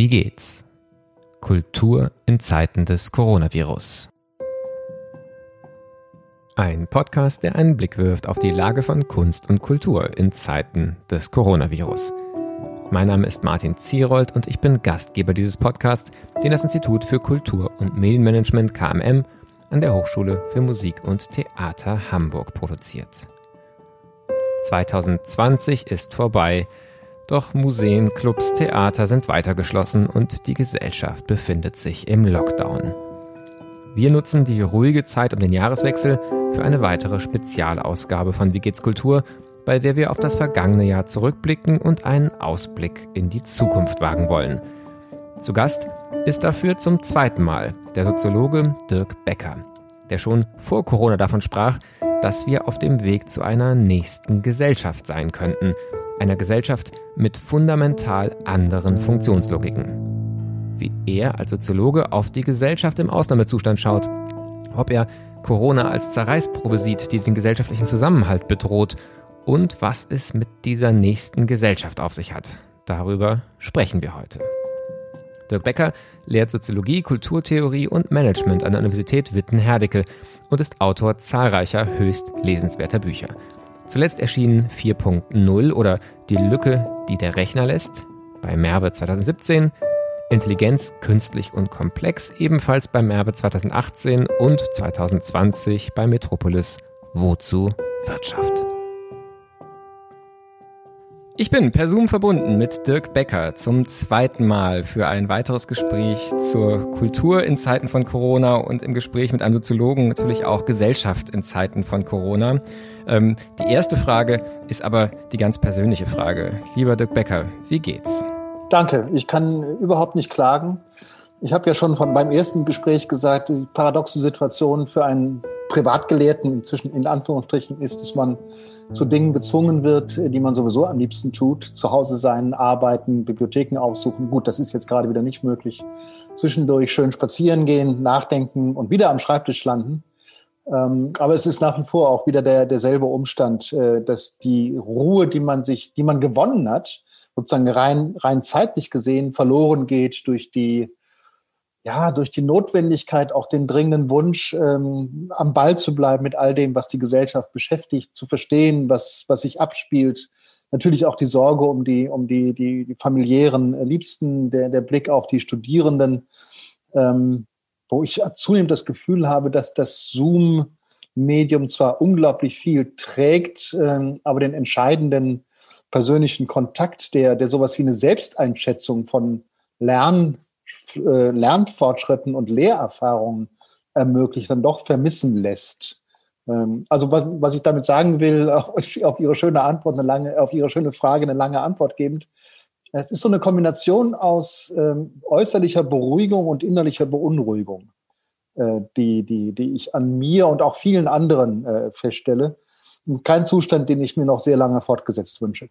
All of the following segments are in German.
Wie geht's? Kultur in Zeiten des Coronavirus. Ein Podcast, der einen Blick wirft auf die Lage von Kunst und Kultur in Zeiten des Coronavirus. Mein Name ist Martin Zierold und ich bin Gastgeber dieses Podcasts, den das Institut für Kultur und Medienmanagement KMM an der Hochschule für Musik und Theater Hamburg produziert. 2020 ist vorbei doch Museen, Clubs, Theater sind weiter geschlossen und die Gesellschaft befindet sich im Lockdown. Wir nutzen die ruhige Zeit um den Jahreswechsel für eine weitere Spezialausgabe von Wie geht's Kultur, bei der wir auf das vergangene Jahr zurückblicken und einen Ausblick in die Zukunft wagen wollen. Zu Gast ist dafür zum zweiten Mal der Soziologe Dirk Becker, der schon vor Corona davon sprach, dass wir auf dem Weg zu einer nächsten Gesellschaft sein könnten, einer Gesellschaft mit fundamental anderen Funktionslogiken. Wie er als Soziologe auf die Gesellschaft im Ausnahmezustand schaut, ob er Corona als Zerreißprobe sieht, die den gesellschaftlichen Zusammenhalt bedroht und was es mit dieser nächsten Gesellschaft auf sich hat. Darüber sprechen wir heute. Dirk Becker lehrt Soziologie, Kulturtheorie und Management an der Universität Witten-Herdecke und ist Autor zahlreicher höchst lesenswerter Bücher. Zuletzt erschien 4.0 oder Die Lücke, die der Rechner lässt bei Merve 2017, Intelligenz künstlich und komplex ebenfalls bei Merve 2018 und 2020 bei Metropolis Wozu Wirtschaft. Ich bin per Zoom verbunden mit Dirk Becker zum zweiten Mal für ein weiteres Gespräch zur Kultur in Zeiten von Corona und im Gespräch mit einem Soziologen natürlich auch Gesellschaft in Zeiten von Corona. Ähm, die erste Frage ist aber die ganz persönliche Frage. Lieber Dirk Becker, wie geht's? Danke, ich kann überhaupt nicht klagen. Ich habe ja schon von beim ersten Gespräch gesagt, die paradoxe Situation für einen Privatgelehrten inzwischen in Anführungsstrichen ist, dass man zu Dingen gezwungen wird, die man sowieso am liebsten tut. Zu Hause sein, arbeiten, Bibliotheken aufsuchen. Gut, das ist jetzt gerade wieder nicht möglich. Zwischendurch schön spazieren gehen, nachdenken und wieder am Schreibtisch landen. Ähm, aber es ist nach wie vor auch wieder der, derselbe Umstand, äh, dass die Ruhe, die man sich, die man gewonnen hat, sozusagen rein, rein zeitlich gesehen verloren geht durch die ja, durch die Notwendigkeit, auch den dringenden Wunsch, ähm, am Ball zu bleiben mit all dem, was die Gesellschaft beschäftigt, zu verstehen, was, was sich abspielt. Natürlich auch die Sorge um die, um die, die, die familiären Liebsten, der, der Blick auf die Studierenden, ähm, wo ich zunehmend das Gefühl habe, dass das Zoom-Medium zwar unglaublich viel trägt, ähm, aber den entscheidenden persönlichen Kontakt, der, der sowas wie eine Selbsteinschätzung von Lernen äh, Lernfortschritten und Lehrerfahrungen ermöglicht, dann doch vermissen lässt. Ähm, also was, was ich damit sagen will, auf Ihre schöne Antwort, eine lange, auf Ihre schöne Frage eine lange Antwort gebend. Es ist so eine Kombination aus ähm, äußerlicher Beruhigung und innerlicher Beunruhigung, äh, die, die, die ich an mir und auch vielen anderen äh, feststelle. kein Zustand, den ich mir noch sehr lange fortgesetzt wünsche.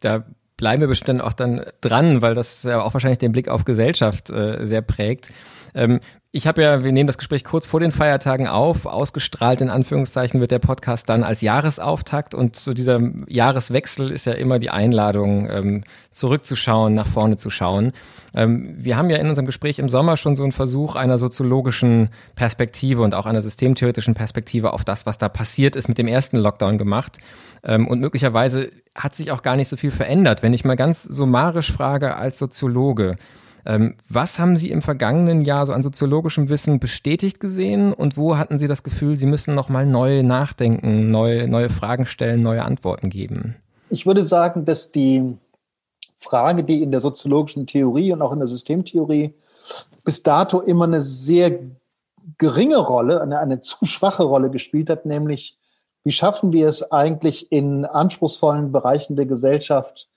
Da bleiben wir bestimmt auch dann dran, weil das ja auch wahrscheinlich den Blick auf Gesellschaft äh, sehr prägt. Ähm, ich habe ja, wir nehmen das Gespräch kurz vor den Feiertagen auf. Ausgestrahlt in Anführungszeichen wird der Podcast dann als Jahresauftakt und so dieser Jahreswechsel ist ja immer die Einladung, ähm, zurückzuschauen, nach vorne zu schauen. Ähm, wir haben ja in unserem Gespräch im Sommer schon so einen Versuch einer soziologischen Perspektive und auch einer systemtheoretischen Perspektive auf das, was da passiert ist mit dem ersten Lockdown gemacht. Ähm, und möglicherweise hat sich auch gar nicht so viel verändert. Wenn ich mal ganz summarisch frage als Soziologe, was haben Sie im vergangenen Jahr so an soziologischem Wissen bestätigt gesehen und wo hatten Sie das Gefühl, Sie müssen nochmal neu nachdenken, neue, neue Fragen stellen, neue Antworten geben? Ich würde sagen, dass die Frage, die in der soziologischen Theorie und auch in der Systemtheorie bis dato immer eine sehr geringe Rolle, eine, eine zu schwache Rolle gespielt hat, nämlich wie schaffen wir es eigentlich in anspruchsvollen Bereichen der Gesellschaft,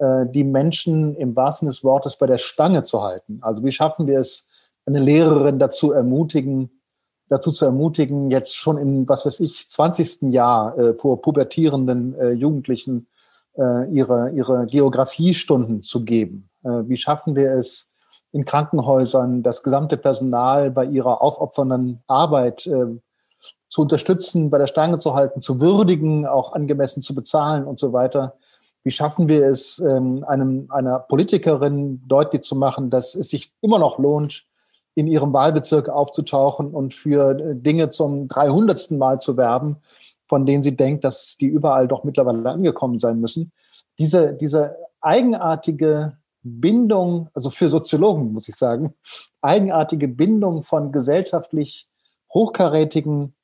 die Menschen im wahrsten des Wortes bei der Stange zu halten. Also wie schaffen wir es, eine Lehrerin dazu ermutigen, dazu zu ermutigen, jetzt schon im, was weiß ich, 20. Jahr äh, vor pubertierenden äh, Jugendlichen äh, ihre, ihre Geografiestunden zu geben? Äh, wie schaffen wir es, in Krankenhäusern das gesamte Personal bei ihrer aufopfernden Arbeit äh, zu unterstützen, bei der Stange zu halten, zu würdigen, auch angemessen zu bezahlen und so weiter? Wie schaffen wir es, ähm, einem, einer Politikerin deutlich zu machen, dass es sich immer noch lohnt, in ihrem Wahlbezirk aufzutauchen und für äh, Dinge zum 300. Mal zu werben, von denen sie denkt, dass die überall doch mittlerweile angekommen sein müssen. Diese, diese eigenartige Bindung, also für Soziologen muss ich sagen, eigenartige Bindung von gesellschaftlich hochkarätigen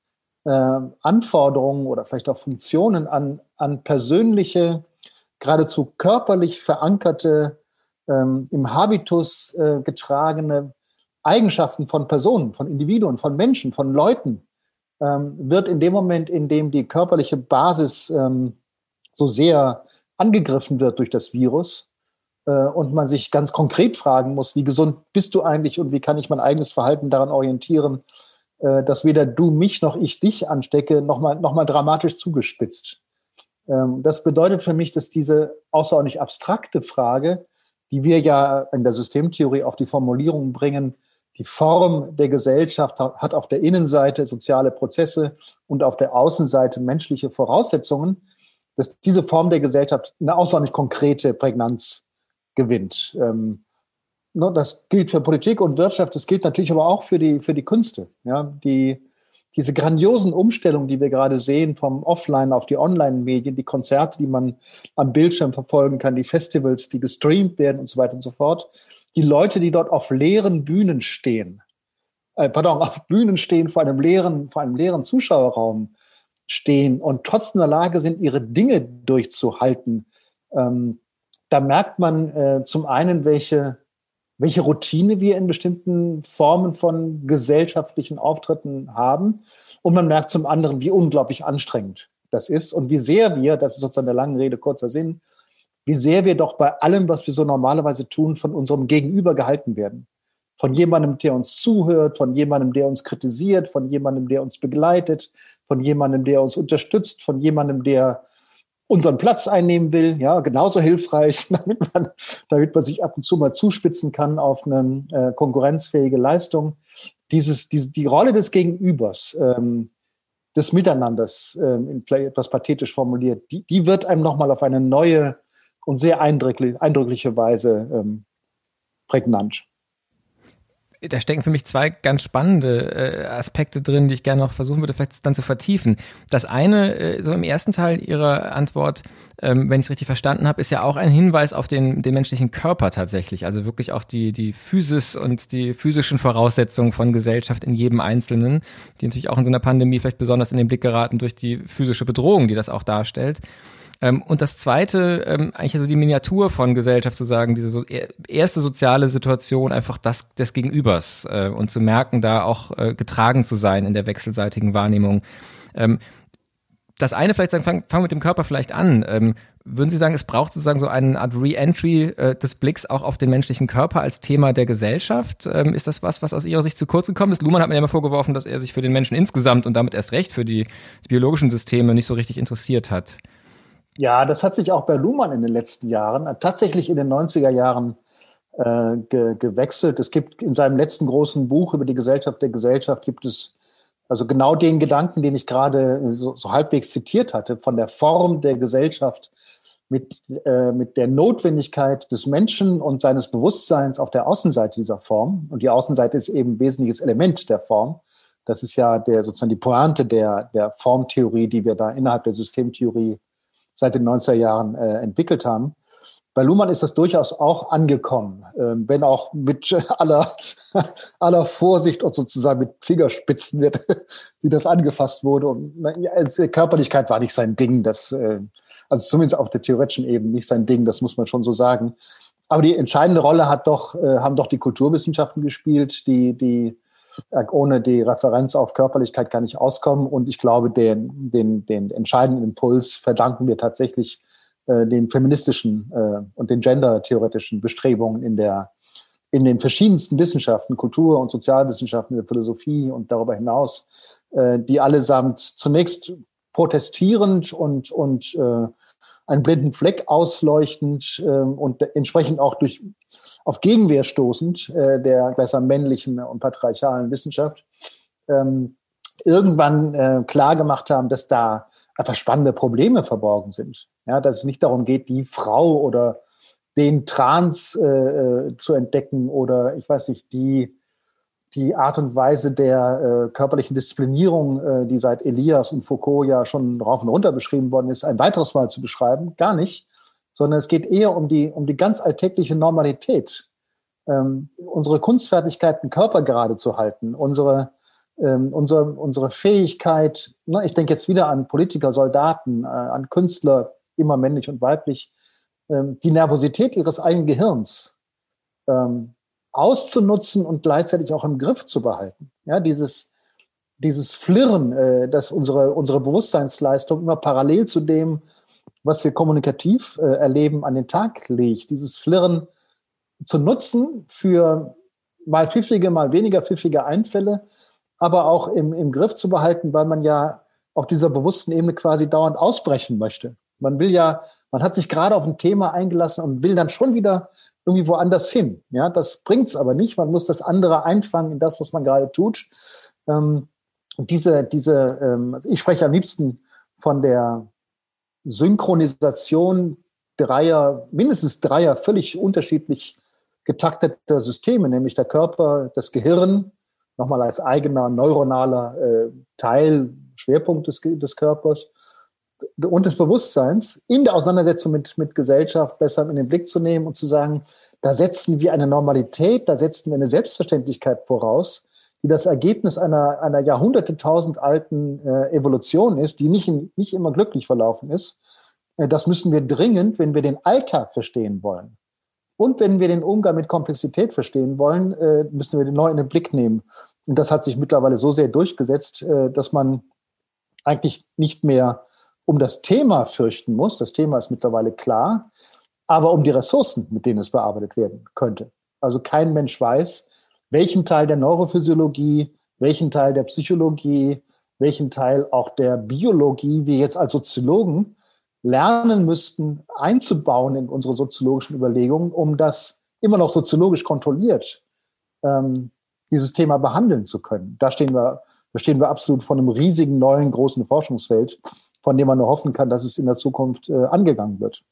äh, Anforderungen oder vielleicht auch Funktionen an, an persönliche, geradezu körperlich verankerte, ähm, im Habitus äh, getragene Eigenschaften von Personen, von Individuen, von Menschen, von Leuten, ähm, wird in dem Moment, in dem die körperliche Basis ähm, so sehr angegriffen wird durch das Virus, äh, und man sich ganz konkret fragen muss, wie gesund bist du eigentlich und wie kann ich mein eigenes Verhalten daran orientieren, äh, dass weder du mich noch ich dich anstecke, nochmal noch mal dramatisch zugespitzt. Ähm, das bedeutet für mich, dass diese außerordentlich abstrakte Frage, die wir ja in der Systemtheorie auf die Formulierung bringen, die Form der Gesellschaft hat auf der Innenseite soziale Prozesse und auf der Außenseite menschliche Voraussetzungen, dass diese Form der Gesellschaft eine außerordentlich konkrete Prägnanz gewinnt. Ähm, ne, das gilt für Politik und Wirtschaft, das gilt natürlich aber auch für die, für die Künste. Die, diese grandiosen Umstellungen, die wir gerade sehen, vom Offline auf die Online-Medien, die Konzerte, die man am Bildschirm verfolgen kann, die Festivals, die gestreamt werden und so weiter und so fort, die Leute, die dort auf leeren Bühnen stehen, äh, pardon, auf Bühnen stehen vor einem leeren, vor einem leeren Zuschauerraum stehen und trotzdem in der Lage sind, ihre Dinge durchzuhalten, ähm, da merkt man äh, zum einen, welche, welche Routine wir in bestimmten Formen von gesellschaftlichen Auftritten haben. Und man merkt zum anderen, wie unglaublich anstrengend das ist und wie sehr wir, das ist sozusagen der langen Rede kurzer Sinn, wie sehr wir doch bei allem, was wir so normalerweise tun, von unserem Gegenüber gehalten werden. Von jemandem, der uns zuhört, von jemandem, der uns kritisiert, von jemandem, der uns begleitet, von jemandem, der uns unterstützt, von jemandem, der unseren Platz einnehmen will, ja, genauso hilfreich, damit man, damit man sich ab und zu mal zuspitzen kann auf eine äh, konkurrenzfähige Leistung. Dieses, die, die Rolle des Gegenübers, ähm, des Miteinanders, ähm, vielleicht etwas pathetisch formuliert, die, die wird einem nochmal auf eine neue und sehr eindrückliche, eindrückliche Weise ähm, prägnant da stecken für mich zwei ganz spannende äh, Aspekte drin, die ich gerne noch versuchen würde, vielleicht dann zu vertiefen. Das eine, äh, so im ersten Teil Ihrer Antwort, ähm, wenn ich es richtig verstanden habe, ist ja auch ein Hinweis auf den, den menschlichen Körper tatsächlich. Also wirklich auch die, die Physis und die physischen Voraussetzungen von Gesellschaft in jedem Einzelnen, die natürlich auch in so einer Pandemie vielleicht besonders in den Blick geraten durch die physische Bedrohung, die das auch darstellt. Ähm, und das zweite, ähm, eigentlich also die Miniatur von Gesellschaft zu sagen, diese so erste soziale Situation einfach das des Gegenübers äh, und zu merken, da auch äh, getragen zu sein in der wechselseitigen Wahrnehmung. Ähm, das eine vielleicht sagen, fangen fang mit dem Körper vielleicht an. Ähm, würden Sie sagen, es braucht sozusagen so eine Art Re-Entry äh, des Blicks auch auf den menschlichen Körper als Thema der Gesellschaft? Ähm, ist das was, was aus Ihrer Sicht zu kurz gekommen ist? Luhmann hat mir ja immer vorgeworfen, dass er sich für den Menschen insgesamt und damit erst recht für die biologischen Systeme nicht so richtig interessiert hat. Ja, das hat sich auch bei Luhmann in den letzten Jahren, äh, tatsächlich in den 90er Jahren äh, ge gewechselt. Es gibt in seinem letzten großen Buch über die Gesellschaft der Gesellschaft gibt es also genau den Gedanken, den ich gerade so, so halbwegs zitiert hatte, von der Form der Gesellschaft mit, äh, mit der Notwendigkeit des Menschen und seines Bewusstseins auf der Außenseite dieser Form. Und die Außenseite ist eben ein wesentliches Element der Form. Das ist ja der, sozusagen die Pointe der, der Formtheorie, die wir da innerhalb der Systemtheorie seit den 90er Jahren äh, entwickelt haben. Bei Luhmann ist das durchaus auch angekommen, äh, wenn auch mit aller, aller Vorsicht und sozusagen mit Fingerspitzen wird, wie das angefasst wurde. Und ja, Körperlichkeit war nicht sein Ding, das, äh, also zumindest auf der theoretischen Ebene nicht sein Ding, das muss man schon so sagen. Aber die entscheidende Rolle hat doch, äh, haben doch die Kulturwissenschaften gespielt, die, die ohne die Referenz auf Körperlichkeit kann ich auskommen. Und ich glaube, den, den, den entscheidenden Impuls verdanken wir tatsächlich äh, den feministischen äh, und den gendertheoretischen Bestrebungen in der in den verschiedensten Wissenschaften, Kultur- und Sozialwissenschaften, der Philosophie und darüber hinaus, äh, die allesamt zunächst protestierend und, und äh, einen blinden Fleck ausleuchtend äh, und entsprechend auch durch auf Gegenwehr stoßend äh, der gleichsam männlichen und patriarchalen Wissenschaft ähm, irgendwann äh, klar gemacht haben, dass da einfach spannende Probleme verborgen sind. Ja, dass es nicht darum geht, die Frau oder den Trans äh, äh, zu entdecken oder ich weiß nicht, die, die Art und Weise der äh, körperlichen Disziplinierung, äh, die seit Elias und Foucault ja schon rauf und runter beschrieben worden ist, ein weiteres Mal zu beschreiben. Gar nicht, sondern es geht eher um die, um die ganz alltägliche Normalität. Ähm, unsere Kunstfertigkeiten Körper gerade zu halten, unsere, ähm, unsere, unsere Fähigkeit, ne, ich denke jetzt wieder an Politiker, Soldaten, äh, an Künstler, immer männlich und weiblich, ähm, die Nervosität ihres eigenen Gehirns ähm, auszunutzen und gleichzeitig auch im Griff zu behalten. Ja, dieses, dieses Flirren, äh, das unsere, unsere Bewusstseinsleistung immer parallel zu dem, was wir kommunikativ äh, erleben, an den Tag legt. Dieses Flirren zu nutzen für mal pfiffige, mal weniger pfiffige Einfälle, aber auch im, im Griff zu behalten, weil man ja auf dieser bewussten Ebene quasi dauernd ausbrechen möchte. Man will ja, man hat sich gerade auf ein Thema eingelassen und will dann schon wieder irgendwie woanders hin. Ja, das bringt's aber nicht. Man muss das andere einfangen in das, was man gerade tut. Ähm, diese, diese, ähm, ich spreche am liebsten von der Synchronisation dreier, mindestens dreier völlig unterschiedlich getakteter Systeme, nämlich der Körper, das Gehirn nochmal als eigener neuronaler äh, Teil, Schwerpunkt des, des Körpers und des Bewusstseins in der Auseinandersetzung mit, mit Gesellschaft besser in den Blick zu nehmen und zu sagen, da setzen wir eine Normalität, da setzen wir eine Selbstverständlichkeit voraus, die das Ergebnis einer, einer Jahrhunderte, tausend alten äh, Evolution ist, die nicht, in, nicht immer glücklich verlaufen ist. Äh, das müssen wir dringend, wenn wir den Alltag verstehen wollen. Und wenn wir den Umgang mit Komplexität verstehen wollen, äh, müssen wir den neu in den Blick nehmen. Und das hat sich mittlerweile so sehr durchgesetzt, äh, dass man eigentlich nicht mehr um das Thema fürchten muss. Das Thema ist mittlerweile klar, aber um die Ressourcen, mit denen es bearbeitet werden könnte. Also kein Mensch weiß, welchen Teil der Neurophysiologie, welchen Teil der Psychologie, welchen Teil auch der Biologie wir jetzt als Soziologen lernen müssten, einzubauen in unsere soziologischen Überlegungen, um das immer noch soziologisch kontrolliert ähm, dieses Thema behandeln zu können. Da stehen wir, da stehen wir absolut vor einem riesigen neuen großen Forschungsfeld, von dem man nur hoffen kann, dass es in der Zukunft äh, angegangen wird.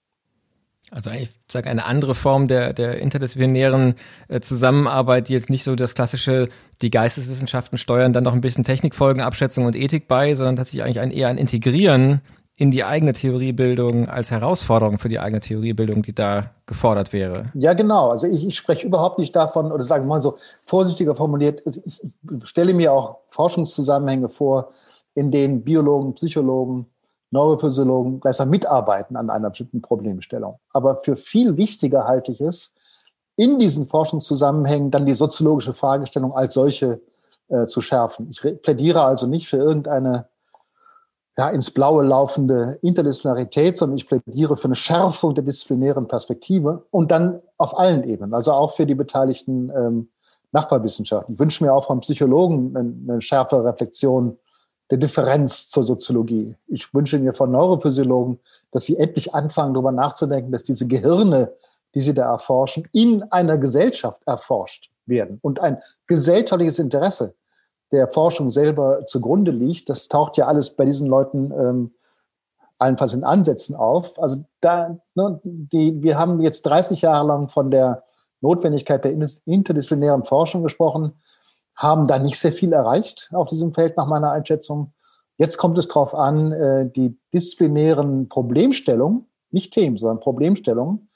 Also ich sage eine andere Form der, der interdisziplinären äh, Zusammenarbeit, die jetzt nicht so das klassische, die Geisteswissenschaften steuern dann noch ein bisschen Technikfolgen, Abschätzung und Ethik bei, sondern tatsächlich eigentlich ein, eher ein Integrieren in die eigene Theoriebildung als Herausforderung für die eigene Theoriebildung, die da gefordert wäre. Ja, genau. Also ich, ich spreche überhaupt nicht davon, oder sagen wir mal so vorsichtiger formuliert, also ich stelle mir auch Forschungszusammenhänge vor, in denen Biologen, Psychologen, Neurophysiologen gleichsam mitarbeiten an einer bestimmten Problemstellung. Aber für viel wichtiger halte ich es, in diesen Forschungszusammenhängen dann die soziologische Fragestellung als solche äh, zu schärfen. Ich plädiere also nicht für irgendeine ja, ins Blaue laufende Interdisziplinarität, sondern ich plädiere für eine Schärfung der disziplinären Perspektive und dann auf allen Ebenen, also auch für die beteiligten ähm, Nachbarwissenschaften. Ich wünsche mir auch von Psychologen eine, eine schärfere Reflexion der Differenz zur Soziologie. Ich wünsche mir von Neurophysiologen, dass sie endlich anfangen, darüber nachzudenken, dass diese Gehirne, die sie da erforschen, in einer Gesellschaft erforscht werden und ein gesellschaftliches Interesse der Forschung selber zugrunde liegt. Das taucht ja alles bei diesen Leuten ähm, allenfalls in Ansätzen auf. Also da, ne, die, wir haben jetzt 30 Jahre lang von der Notwendigkeit der interdisziplinären Forschung gesprochen, haben da nicht sehr viel erreicht auf diesem Feld nach meiner Einschätzung. Jetzt kommt es darauf an, äh, die disziplinären Problemstellungen, nicht Themen, sondern Problemstellungen,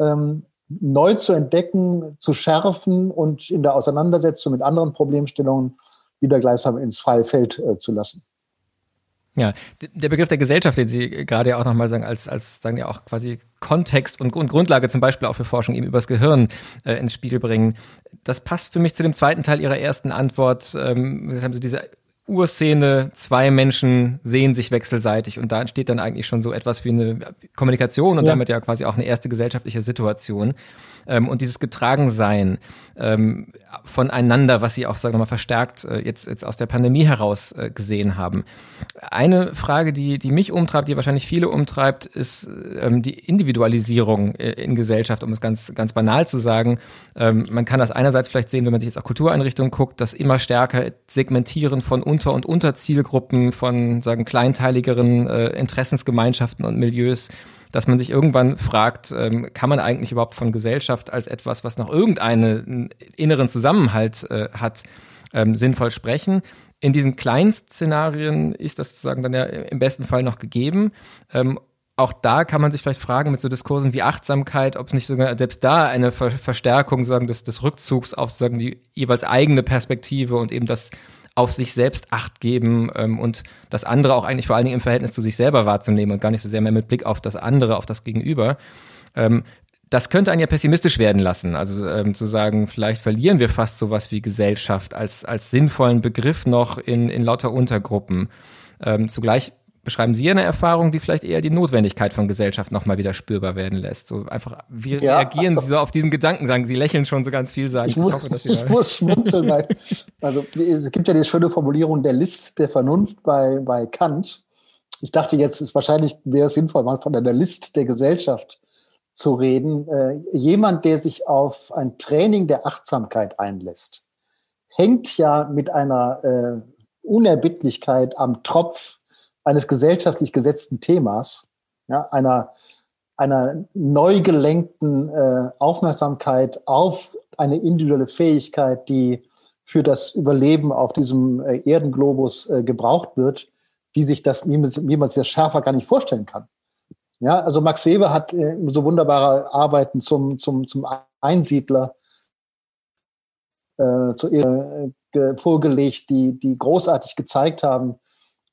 ähm, neu zu entdecken, zu schärfen und in der Auseinandersetzung mit anderen Problemstellungen wieder gleichsam ins freie Feld äh, zu lassen. Ja, der Begriff der Gesellschaft, den Sie gerade ja auch nochmal sagen, als, als sagen ja auch quasi Kontext und, und Grundlage zum Beispiel auch für Forschung eben übers Gehirn äh, ins Spiegel bringen. Das passt für mich zu dem zweiten Teil Ihrer ersten Antwort. Ähm, haben Sie diese Urszene, zwei Menschen sehen sich wechselseitig und da entsteht dann eigentlich schon so etwas wie eine Kommunikation und ja. damit ja quasi auch eine erste gesellschaftliche Situation. Ähm, und dieses Getragensein ähm, voneinander, was Sie auch, sagen wir mal, verstärkt äh, jetzt, jetzt aus der Pandemie heraus äh, gesehen haben. Eine Frage, die, die mich umtreibt, die wahrscheinlich viele umtreibt, ist ähm, die Individualisierung äh, in Gesellschaft, um es ganz, ganz banal zu sagen. Ähm, man kann das einerseits vielleicht sehen, wenn man sich jetzt auch Kultureinrichtungen guckt, das immer stärker Segmentieren von Unter- und Unterzielgruppen, von, sagen, kleinteiligeren äh, Interessensgemeinschaften und Milieus dass man sich irgendwann fragt, ähm, kann man eigentlich überhaupt von Gesellschaft als etwas, was noch irgendeinen inneren Zusammenhalt äh, hat, ähm, sinnvoll sprechen. In diesen kleinen Szenarien ist das sozusagen dann ja im besten Fall noch gegeben. Ähm, auch da kann man sich vielleicht fragen mit so Diskursen wie Achtsamkeit, ob es nicht sogar selbst da eine Ver Verstärkung sagen, des, des Rückzugs auf sagen die jeweils eigene Perspektive und eben das auf sich selbst Acht geben ähm, und das andere auch eigentlich vor allen Dingen im Verhältnis zu sich selber wahrzunehmen und gar nicht so sehr mehr mit Blick auf das andere, auf das Gegenüber. Ähm, das könnte einen ja pessimistisch werden lassen. Also ähm, zu sagen, vielleicht verlieren wir fast sowas wie Gesellschaft als, als sinnvollen Begriff noch in, in lauter Untergruppen. Ähm, zugleich beschreiben Sie eine Erfahrung, die vielleicht eher die Notwendigkeit von Gesellschaft nochmal wieder spürbar werden lässt? So einfach, wie ja, reagieren also, Sie so auf diesen Gedanken? Sagen Sie lächeln schon so ganz viel, sagen ich, muss, ich hoffe, dass Sie Ich muss schmunzeln, weil, also es gibt ja die schöne Formulierung der List der Vernunft bei, bei Kant. Ich dachte jetzt, ist wahrscheinlich wäre es sinnvoll, mal von der List der Gesellschaft zu reden. Äh, jemand, der sich auf ein Training der Achtsamkeit einlässt, hängt ja mit einer äh, Unerbittlichkeit am Tropf eines gesellschaftlich gesetzten Themas, ja, einer, einer neu gelenkten äh, Aufmerksamkeit auf eine individuelle Fähigkeit, die für das Überleben auf diesem äh, Erdenglobus äh, gebraucht wird, wie sich das, wie man, wie man sich das schärfer gar nicht vorstellen kann. Ja, also Max Weber hat äh, so wunderbare Arbeiten zum, zum, zum Einsiedler äh, zu, äh, vorgelegt, die, die großartig gezeigt haben,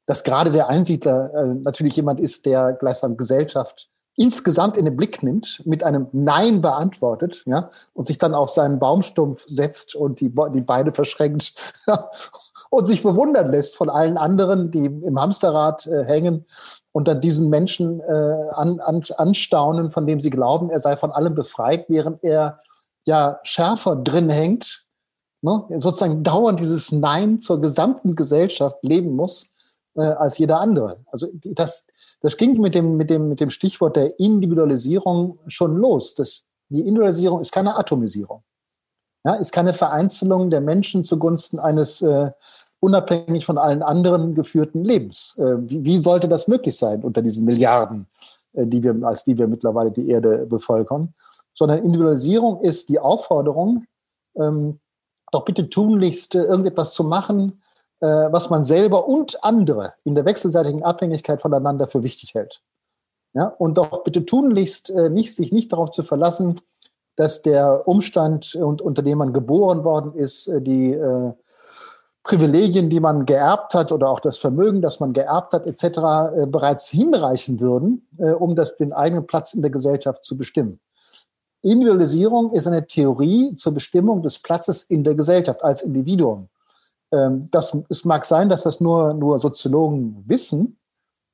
dass gerade der Einsiedler äh, natürlich jemand ist, der gleichsam Gesellschaft insgesamt in den Blick nimmt, mit einem Nein beantwortet, ja, und sich dann auf seinen Baumstumpf setzt und die, die Beine verschränkt und sich bewundern lässt von allen anderen, die im Hamsterrad äh, hängen und dann diesen Menschen äh, an, an, anstaunen, von dem sie glauben, er sei von allem befreit, während er ja schärfer drin hängt, ne, sozusagen dauernd dieses Nein zur gesamten Gesellschaft leben muss äh, als jeder andere. Also das, das ging mit dem, mit, dem, mit dem Stichwort der Individualisierung schon los. Das, die Individualisierung ist keine Atomisierung. Ja, ist keine Vereinzelung der Menschen zugunsten eines äh, unabhängig von allen anderen geführten Lebens. Äh, wie, wie, sollte das möglich sein unter diesen Milliarden, äh, die wir, als die wir mittlerweile die Erde bevölkern? Sondern Individualisierung ist die Aufforderung, ähm, doch bitte tunlichst äh, irgendetwas zu machen, was man selber und andere in der wechselseitigen Abhängigkeit voneinander für wichtig hält. Ja, und doch bitte tunlichst äh, nicht, sich nicht darauf zu verlassen, dass der Umstand, und, unter dem man geboren worden ist, äh, die äh, Privilegien, die man geerbt hat oder auch das Vermögen, das man geerbt hat, etc., äh, bereits hinreichen würden, äh, um das, den eigenen Platz in der Gesellschaft zu bestimmen. Individualisierung ist eine Theorie zur Bestimmung des Platzes in der Gesellschaft als Individuum. Ähm, das, es mag sein, dass das nur, nur Soziologen wissen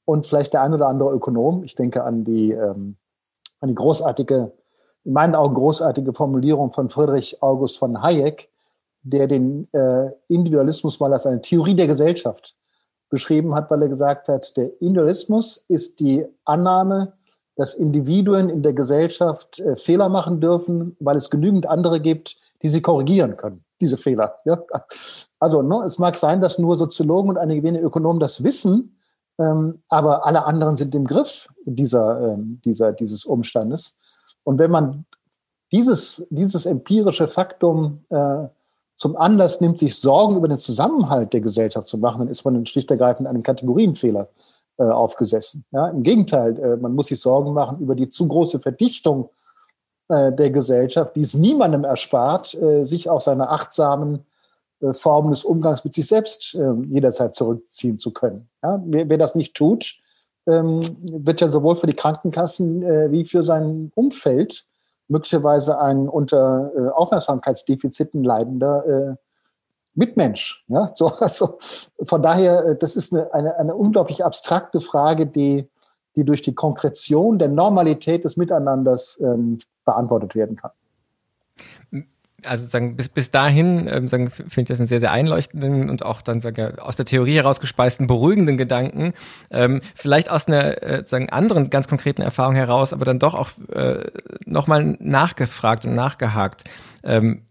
und vielleicht der ein oder andere Ökonom. Ich denke an die, ähm, an die großartige, in meinen Augen großartige Formulierung von Friedrich August von Hayek, der den äh, Individualismus mal als eine Theorie der Gesellschaft beschrieben hat, weil er gesagt hat, der Individualismus ist die Annahme, dass Individuen in der Gesellschaft äh, Fehler machen dürfen, weil es genügend andere gibt, die sie korrigieren können diese Fehler. Ja? Also ne, es mag sein, dass nur Soziologen und einige wenige Ökonomen das wissen, ähm, aber alle anderen sind im Griff dieser, ähm, dieser, dieses Umstandes. Und wenn man dieses, dieses empirische Faktum äh, zum Anlass nimmt, sich Sorgen über den Zusammenhalt der Gesellschaft zu machen, dann ist man schlicht ergreifend einem Kategorienfehler äh, aufgesessen. Ja? Im Gegenteil, äh, man muss sich Sorgen machen über die zu große Verdichtung äh, der Gesellschaft, die es niemandem erspart, äh, sich auf seine achtsamen Formen des Umgangs mit sich selbst jederzeit zurückziehen zu können. Ja, wer, wer, das nicht tut, ähm, wird ja sowohl für die Krankenkassen wie für sein Umfeld möglicherweise ein unter Aufmerksamkeitsdefiziten leidender Mitmensch. Ja, so, also von daher, das ist eine, eine, eine unglaublich abstrakte Frage, die, die durch die Konkretion der Normalität des Miteinanders ähm, beantwortet werden kann. Also sagen, bis, bis dahin ähm, sagen, finde ich das einen sehr, sehr einleuchtenden und auch dann sagen, aus der Theorie herausgespeisten, beruhigenden Gedanken. Ähm, vielleicht aus einer äh, sagen, anderen ganz konkreten Erfahrung heraus, aber dann doch auch äh, nochmal nachgefragt und nachgehakt. Ähm,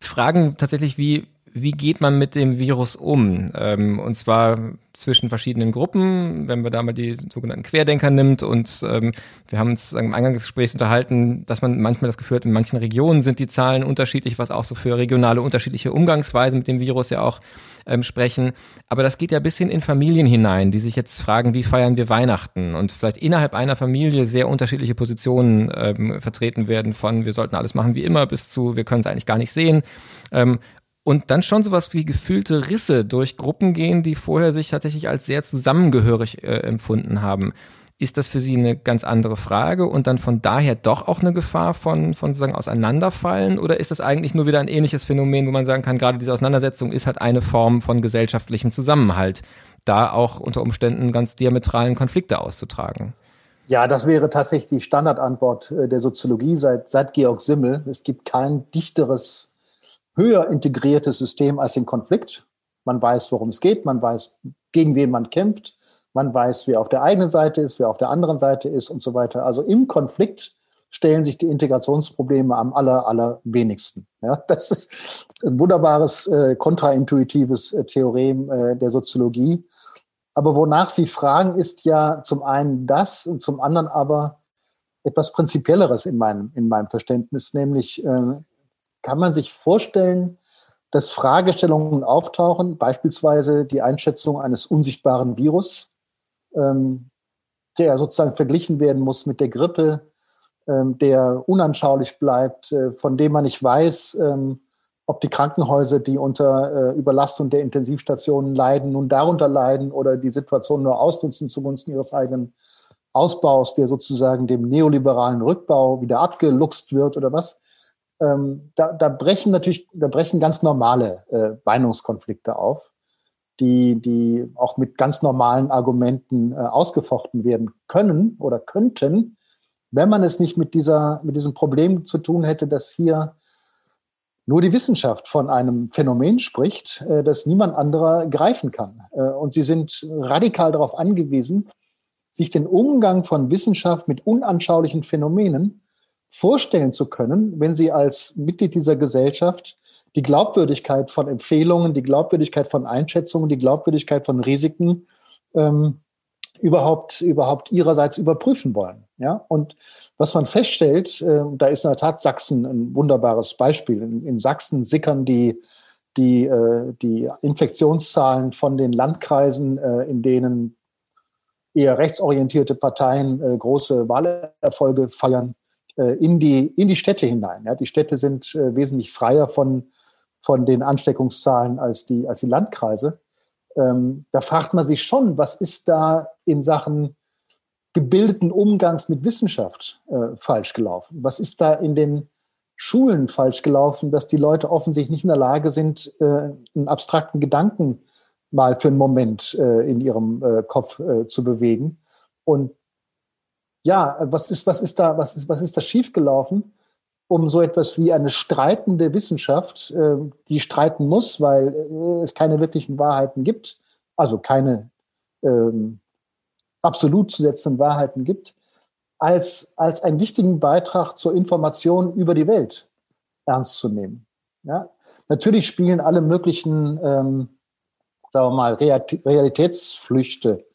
Fragen tatsächlich wie, wie geht man mit dem Virus um? Ähm, und zwar zwischen verschiedenen Gruppen, wenn wir da mal die sogenannten Querdenker nimmt und ähm, wir haben uns am Eingang des Gesprächs unterhalten, dass man manchmal das Gefühl hat, in manchen Regionen sind die Zahlen unterschiedlich, was auch so für regionale unterschiedliche Umgangsweisen mit dem Virus ja auch ähm, sprechen. Aber das geht ja bis hin in Familien hinein, die sich jetzt fragen, wie feiern wir Weihnachten und vielleicht innerhalb einer Familie sehr unterschiedliche Positionen ähm, vertreten werden von wir sollten alles machen wie immer bis zu wir können es eigentlich gar nicht sehen. Ähm, und dann schon sowas wie gefühlte Risse durch Gruppen gehen, die vorher sich tatsächlich als sehr zusammengehörig äh, empfunden haben. Ist das für Sie eine ganz andere Frage und dann von daher doch auch eine Gefahr von, von sozusagen Auseinanderfallen? Oder ist das eigentlich nur wieder ein ähnliches Phänomen, wo man sagen kann, gerade diese Auseinandersetzung ist halt eine Form von gesellschaftlichem Zusammenhalt, da auch unter Umständen ganz diametralen Konflikte auszutragen? Ja, das wäre tatsächlich die Standardantwort äh, der Soziologie seit, seit Georg Simmel. Es gibt kein dichteres höher integriertes System als den Konflikt. Man weiß, worum es geht, man weiß, gegen wen man kämpft, man weiß, wer auf der eigenen Seite ist, wer auf der anderen Seite ist und so weiter. Also im Konflikt stellen sich die Integrationsprobleme am aller, allerwenigsten. Ja, das ist ein wunderbares, äh, kontraintuitives äh, Theorem äh, der Soziologie. Aber wonach Sie fragen, ist ja zum einen das und zum anderen aber etwas Prinzipielleres in meinem, in meinem Verständnis, nämlich äh, kann man sich vorstellen, dass Fragestellungen auftauchen, beispielsweise die Einschätzung eines unsichtbaren Virus, ähm, der sozusagen verglichen werden muss mit der Grippe, ähm, der unanschaulich bleibt, äh, von dem man nicht weiß, ähm, ob die Krankenhäuser, die unter äh, Überlastung der Intensivstationen leiden, nun darunter leiden oder die Situation nur ausnutzen zugunsten ihres eigenen Ausbaus, der sozusagen dem neoliberalen Rückbau wieder abgeluchst wird oder was ähm, da, da brechen natürlich, da brechen ganz normale äh, Meinungskonflikte auf, die, die auch mit ganz normalen Argumenten äh, ausgefochten werden können oder könnten, wenn man es nicht mit dieser, mit diesem Problem zu tun hätte, dass hier nur die Wissenschaft von einem Phänomen spricht, äh, das niemand anderer greifen kann. Äh, und sie sind radikal darauf angewiesen, sich den Umgang von Wissenschaft mit unanschaulichen Phänomenen vorstellen zu können, wenn sie als Mitglied dieser Gesellschaft die Glaubwürdigkeit von Empfehlungen, die Glaubwürdigkeit von Einschätzungen, die Glaubwürdigkeit von Risiken ähm, überhaupt, überhaupt ihrerseits überprüfen wollen. Ja? Und was man feststellt, äh, da ist in der Tat Sachsen ein wunderbares Beispiel. In, in Sachsen sickern die, die, äh, die Infektionszahlen von den Landkreisen, äh, in denen eher rechtsorientierte Parteien äh, große Wahlerfolge feiern, in, die, in die Städte hinein. Ja, die Städte sind äh, wesentlich freier von, von den Ansteckungszahlen als die, als die Landkreise. Ähm, da fragt man sich schon, was ist da in Sachen gebildeten Umgangs mit Wissenschaft äh, falsch gelaufen? Was ist da in den Schulen falsch gelaufen, dass die Leute offensichtlich nicht in der Lage sind, äh, einen abstrakten Gedanken mal für einen Moment äh, in ihrem äh, Kopf äh, zu bewegen? Und ja, was ist, was ist da, was ist, was ist da schiefgelaufen, um so etwas wie eine streitende Wissenschaft, äh, die streiten muss, weil äh, es keine wirklichen Wahrheiten gibt, also keine ähm, absolut zu setzenden Wahrheiten gibt, als, als einen wichtigen Beitrag zur Information über die Welt ernst zu nehmen. Ja? Natürlich spielen alle möglichen, ähm, sagen wir mal, Realitätsflüchte,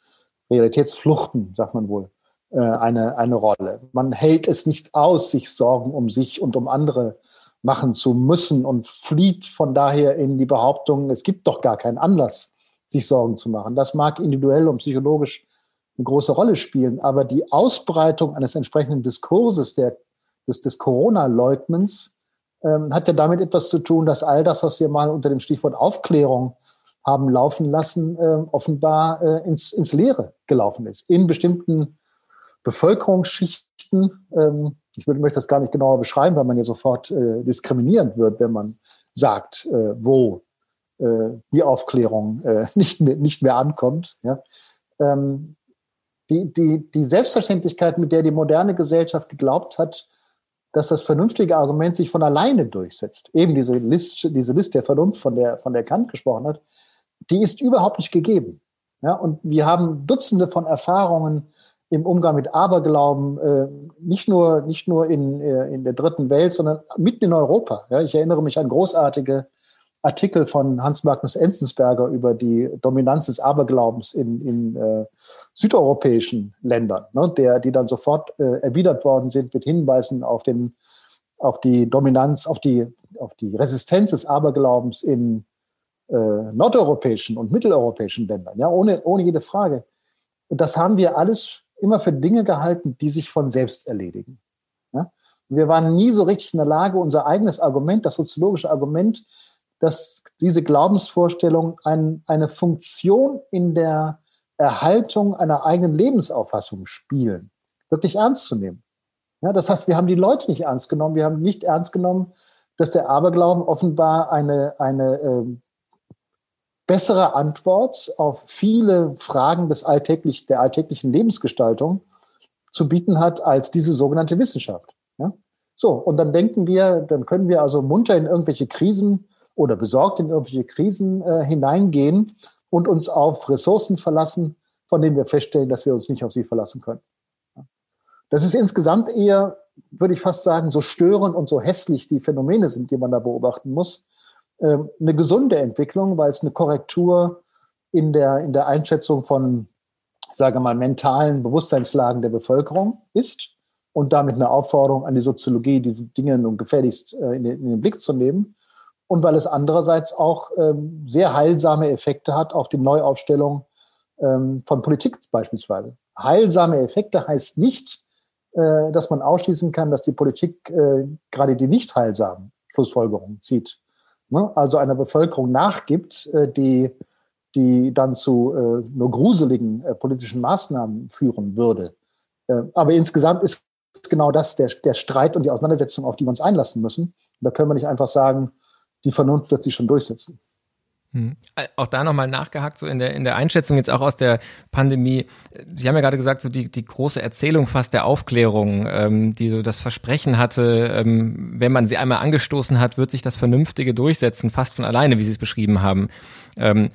Realitätsfluchten, sagt man wohl, äh, eine, eine Rolle. Man hält es nicht aus, sich Sorgen um sich und um andere machen zu müssen und flieht von daher in die Behauptung, es gibt doch gar keinen Anlass, sich Sorgen zu machen. Das mag individuell und psychologisch eine große Rolle spielen, aber die Ausbreitung eines entsprechenden Diskurses der, des, des Corona-Leugnens ähm, hat ja damit etwas zu tun, dass all das, was wir mal unter dem Stichwort Aufklärung haben laufen lassen, äh, offenbar äh, ins, ins Leere gelaufen ist. In bestimmten Bevölkerungsschichten, ähm, ich würde, möchte das gar nicht genauer beschreiben, weil man ja sofort äh, diskriminierend wird, wenn man sagt, äh, wo äh, die Aufklärung äh, nicht, mehr, nicht mehr ankommt. Ja? Ähm, die, die, die Selbstverständlichkeit, mit der die moderne Gesellschaft geglaubt hat, dass das vernünftige Argument sich von alleine durchsetzt. Eben diese List, diese List der Vernunft, von der, von der Kant gesprochen hat, die ist überhaupt nicht gegeben. Ja, und wir haben Dutzende von Erfahrungen im Umgang mit Aberglauben, äh, nicht nur, nicht nur in, äh, in der dritten Welt, sondern mitten in Europa. Ja, ich erinnere mich an großartige Artikel von Hans Magnus Enzensberger über die Dominanz des Aberglaubens in, in äh, südeuropäischen Ländern, ne, der, die dann sofort äh, erwidert worden sind mit Hinweisen auf, den, auf die Dominanz, auf die, auf die Resistenz des Aberglaubens in äh, nordeuropäischen und mitteleuropäischen Ländern, ja, ohne, ohne jede Frage. Das haben wir alles immer für Dinge gehalten, die sich von selbst erledigen. Ja? Wir waren nie so richtig in der Lage, unser eigenes Argument, das soziologische Argument, dass diese Glaubensvorstellung ein, eine Funktion in der Erhaltung einer eigenen Lebensauffassung spielen, wirklich ernst zu nehmen. Ja, das heißt, wir haben die Leute nicht ernst genommen. Wir haben nicht ernst genommen, dass der Aberglauben offenbar eine, eine äh, bessere Antwort auf viele Fragen des alltäglich, der alltäglichen Lebensgestaltung zu bieten hat als diese sogenannte Wissenschaft. Ja? So, und dann denken wir, dann können wir also munter in irgendwelche Krisen oder besorgt in irgendwelche Krisen äh, hineingehen und uns auf Ressourcen verlassen, von denen wir feststellen, dass wir uns nicht auf sie verlassen können. Das ist insgesamt eher, würde ich fast sagen, so störend und so hässlich die Phänomene sind, die man da beobachten muss. Ähm, eine gesunde Entwicklung, weil es eine Korrektur in der, in der Einschätzung von, sage mal, mentalen Bewusstseinslagen der Bevölkerung ist und damit eine Aufforderung an die Soziologie, diese Dinge nun gefälligst äh, in, den, in den Blick zu nehmen und weil es andererseits auch ähm, sehr heilsame Effekte hat auf die Neuaufstellung ähm, von Politik beispielsweise. Heilsame Effekte heißt nicht, äh, dass man ausschließen kann, dass die Politik äh, gerade die nicht heilsamen Schlussfolgerungen zieht. Ne? Also einer Bevölkerung nachgibt, äh, die, die dann zu äh, nur gruseligen äh, politischen Maßnahmen führen würde. Aber insgesamt ist genau das der, der Streit und die Auseinandersetzung, auf die wir uns einlassen müssen. da können wir nicht einfach sagen, die Vernunft wird sich schon durchsetzen. Hm. Auch da nochmal nachgehakt, so in der, in der Einschätzung jetzt auch aus der Pandemie. Sie haben ja gerade gesagt, so die, die große Erzählung fast der Aufklärung, ähm, die so das Versprechen hatte, ähm, wenn man sie einmal angestoßen hat, wird sich das Vernünftige durchsetzen, fast von alleine, wie Sie es beschrieben haben. Ähm,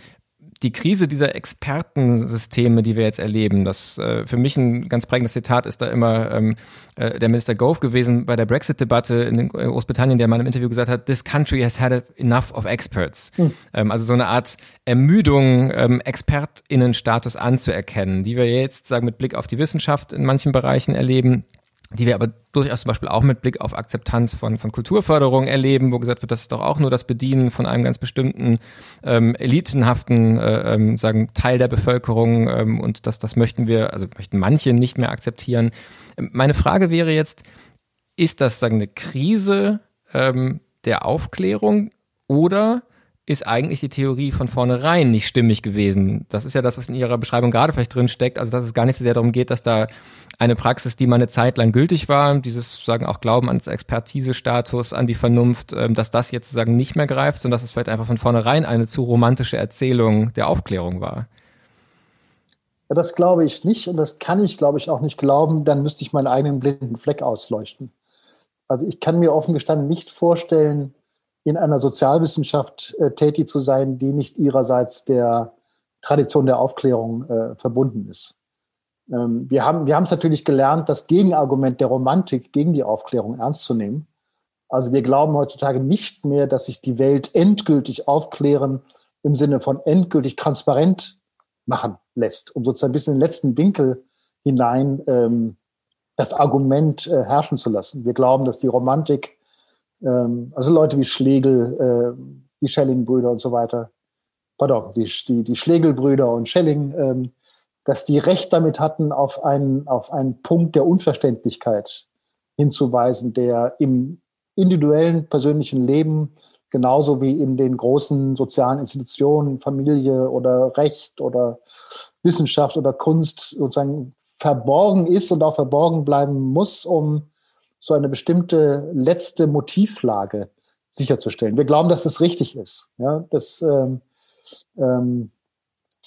die Krise dieser Expertensysteme, die wir jetzt erleben, das äh, für mich ein ganz prägendes Zitat ist da immer ähm, äh, der Minister Gove gewesen bei der Brexit-Debatte in Großbritannien, der mal im Interview gesagt hat, this country has had enough of experts. Mhm. Ähm, also so eine Art Ermüdung, ähm, ExpertInnenstatus anzuerkennen, die wir jetzt sagen mit Blick auf die Wissenschaft in manchen Bereichen erleben die wir aber durchaus zum Beispiel auch mit Blick auf Akzeptanz von, von Kulturförderung erleben, wo gesagt wird, das ist doch auch nur das Bedienen von einem ganz bestimmten ähm, elitenhaften äh, ähm, sagen Teil der Bevölkerung ähm, und das, das möchten wir, also möchten manche nicht mehr akzeptieren. Meine Frage wäre jetzt, ist das sagen eine Krise ähm, der Aufklärung oder ist eigentlich die Theorie von vornherein nicht stimmig gewesen. Das ist ja das, was in Ihrer Beschreibung gerade vielleicht drin steckt. Also, dass es gar nicht so sehr darum geht, dass da eine Praxis, die mal eine Zeit lang gültig war, dieses sagen auch Glauben ans Expertisestatus, an die Vernunft, ähm, dass das jetzt sozusagen nicht mehr greift, sondern dass es vielleicht einfach von vornherein eine zu romantische Erzählung der Aufklärung war. Ja, das glaube ich nicht und das kann ich, glaube ich, auch nicht glauben. Dann müsste ich meinen eigenen blinden Fleck ausleuchten. Also ich kann mir offen gestanden nicht vorstellen, in einer Sozialwissenschaft äh, tätig zu sein, die nicht ihrerseits der Tradition der Aufklärung äh, verbunden ist. Ähm, wir haben wir es natürlich gelernt, das Gegenargument der Romantik gegen die Aufklärung ernst zu nehmen. Also wir glauben heutzutage nicht mehr, dass sich die Welt endgültig aufklären im Sinne von endgültig transparent machen lässt, um sozusagen bis in den letzten Winkel hinein ähm, das Argument äh, herrschen zu lassen. Wir glauben, dass die Romantik, ähm, also Leute wie Schlegel, äh, die Schelling-Brüder und so weiter, pardon, die, die, die Schlegel-Brüder und Schelling, ähm, dass die Recht damit hatten, auf einen, auf einen Punkt der Unverständlichkeit hinzuweisen, der im individuellen persönlichen Leben genauso wie in den großen sozialen Institutionen, Familie oder Recht oder Wissenschaft oder Kunst sozusagen verborgen ist und auch verborgen bleiben muss, um so eine bestimmte letzte Motivlage sicherzustellen. Wir glauben, dass das richtig ist. Ja, dass ähm, ähm,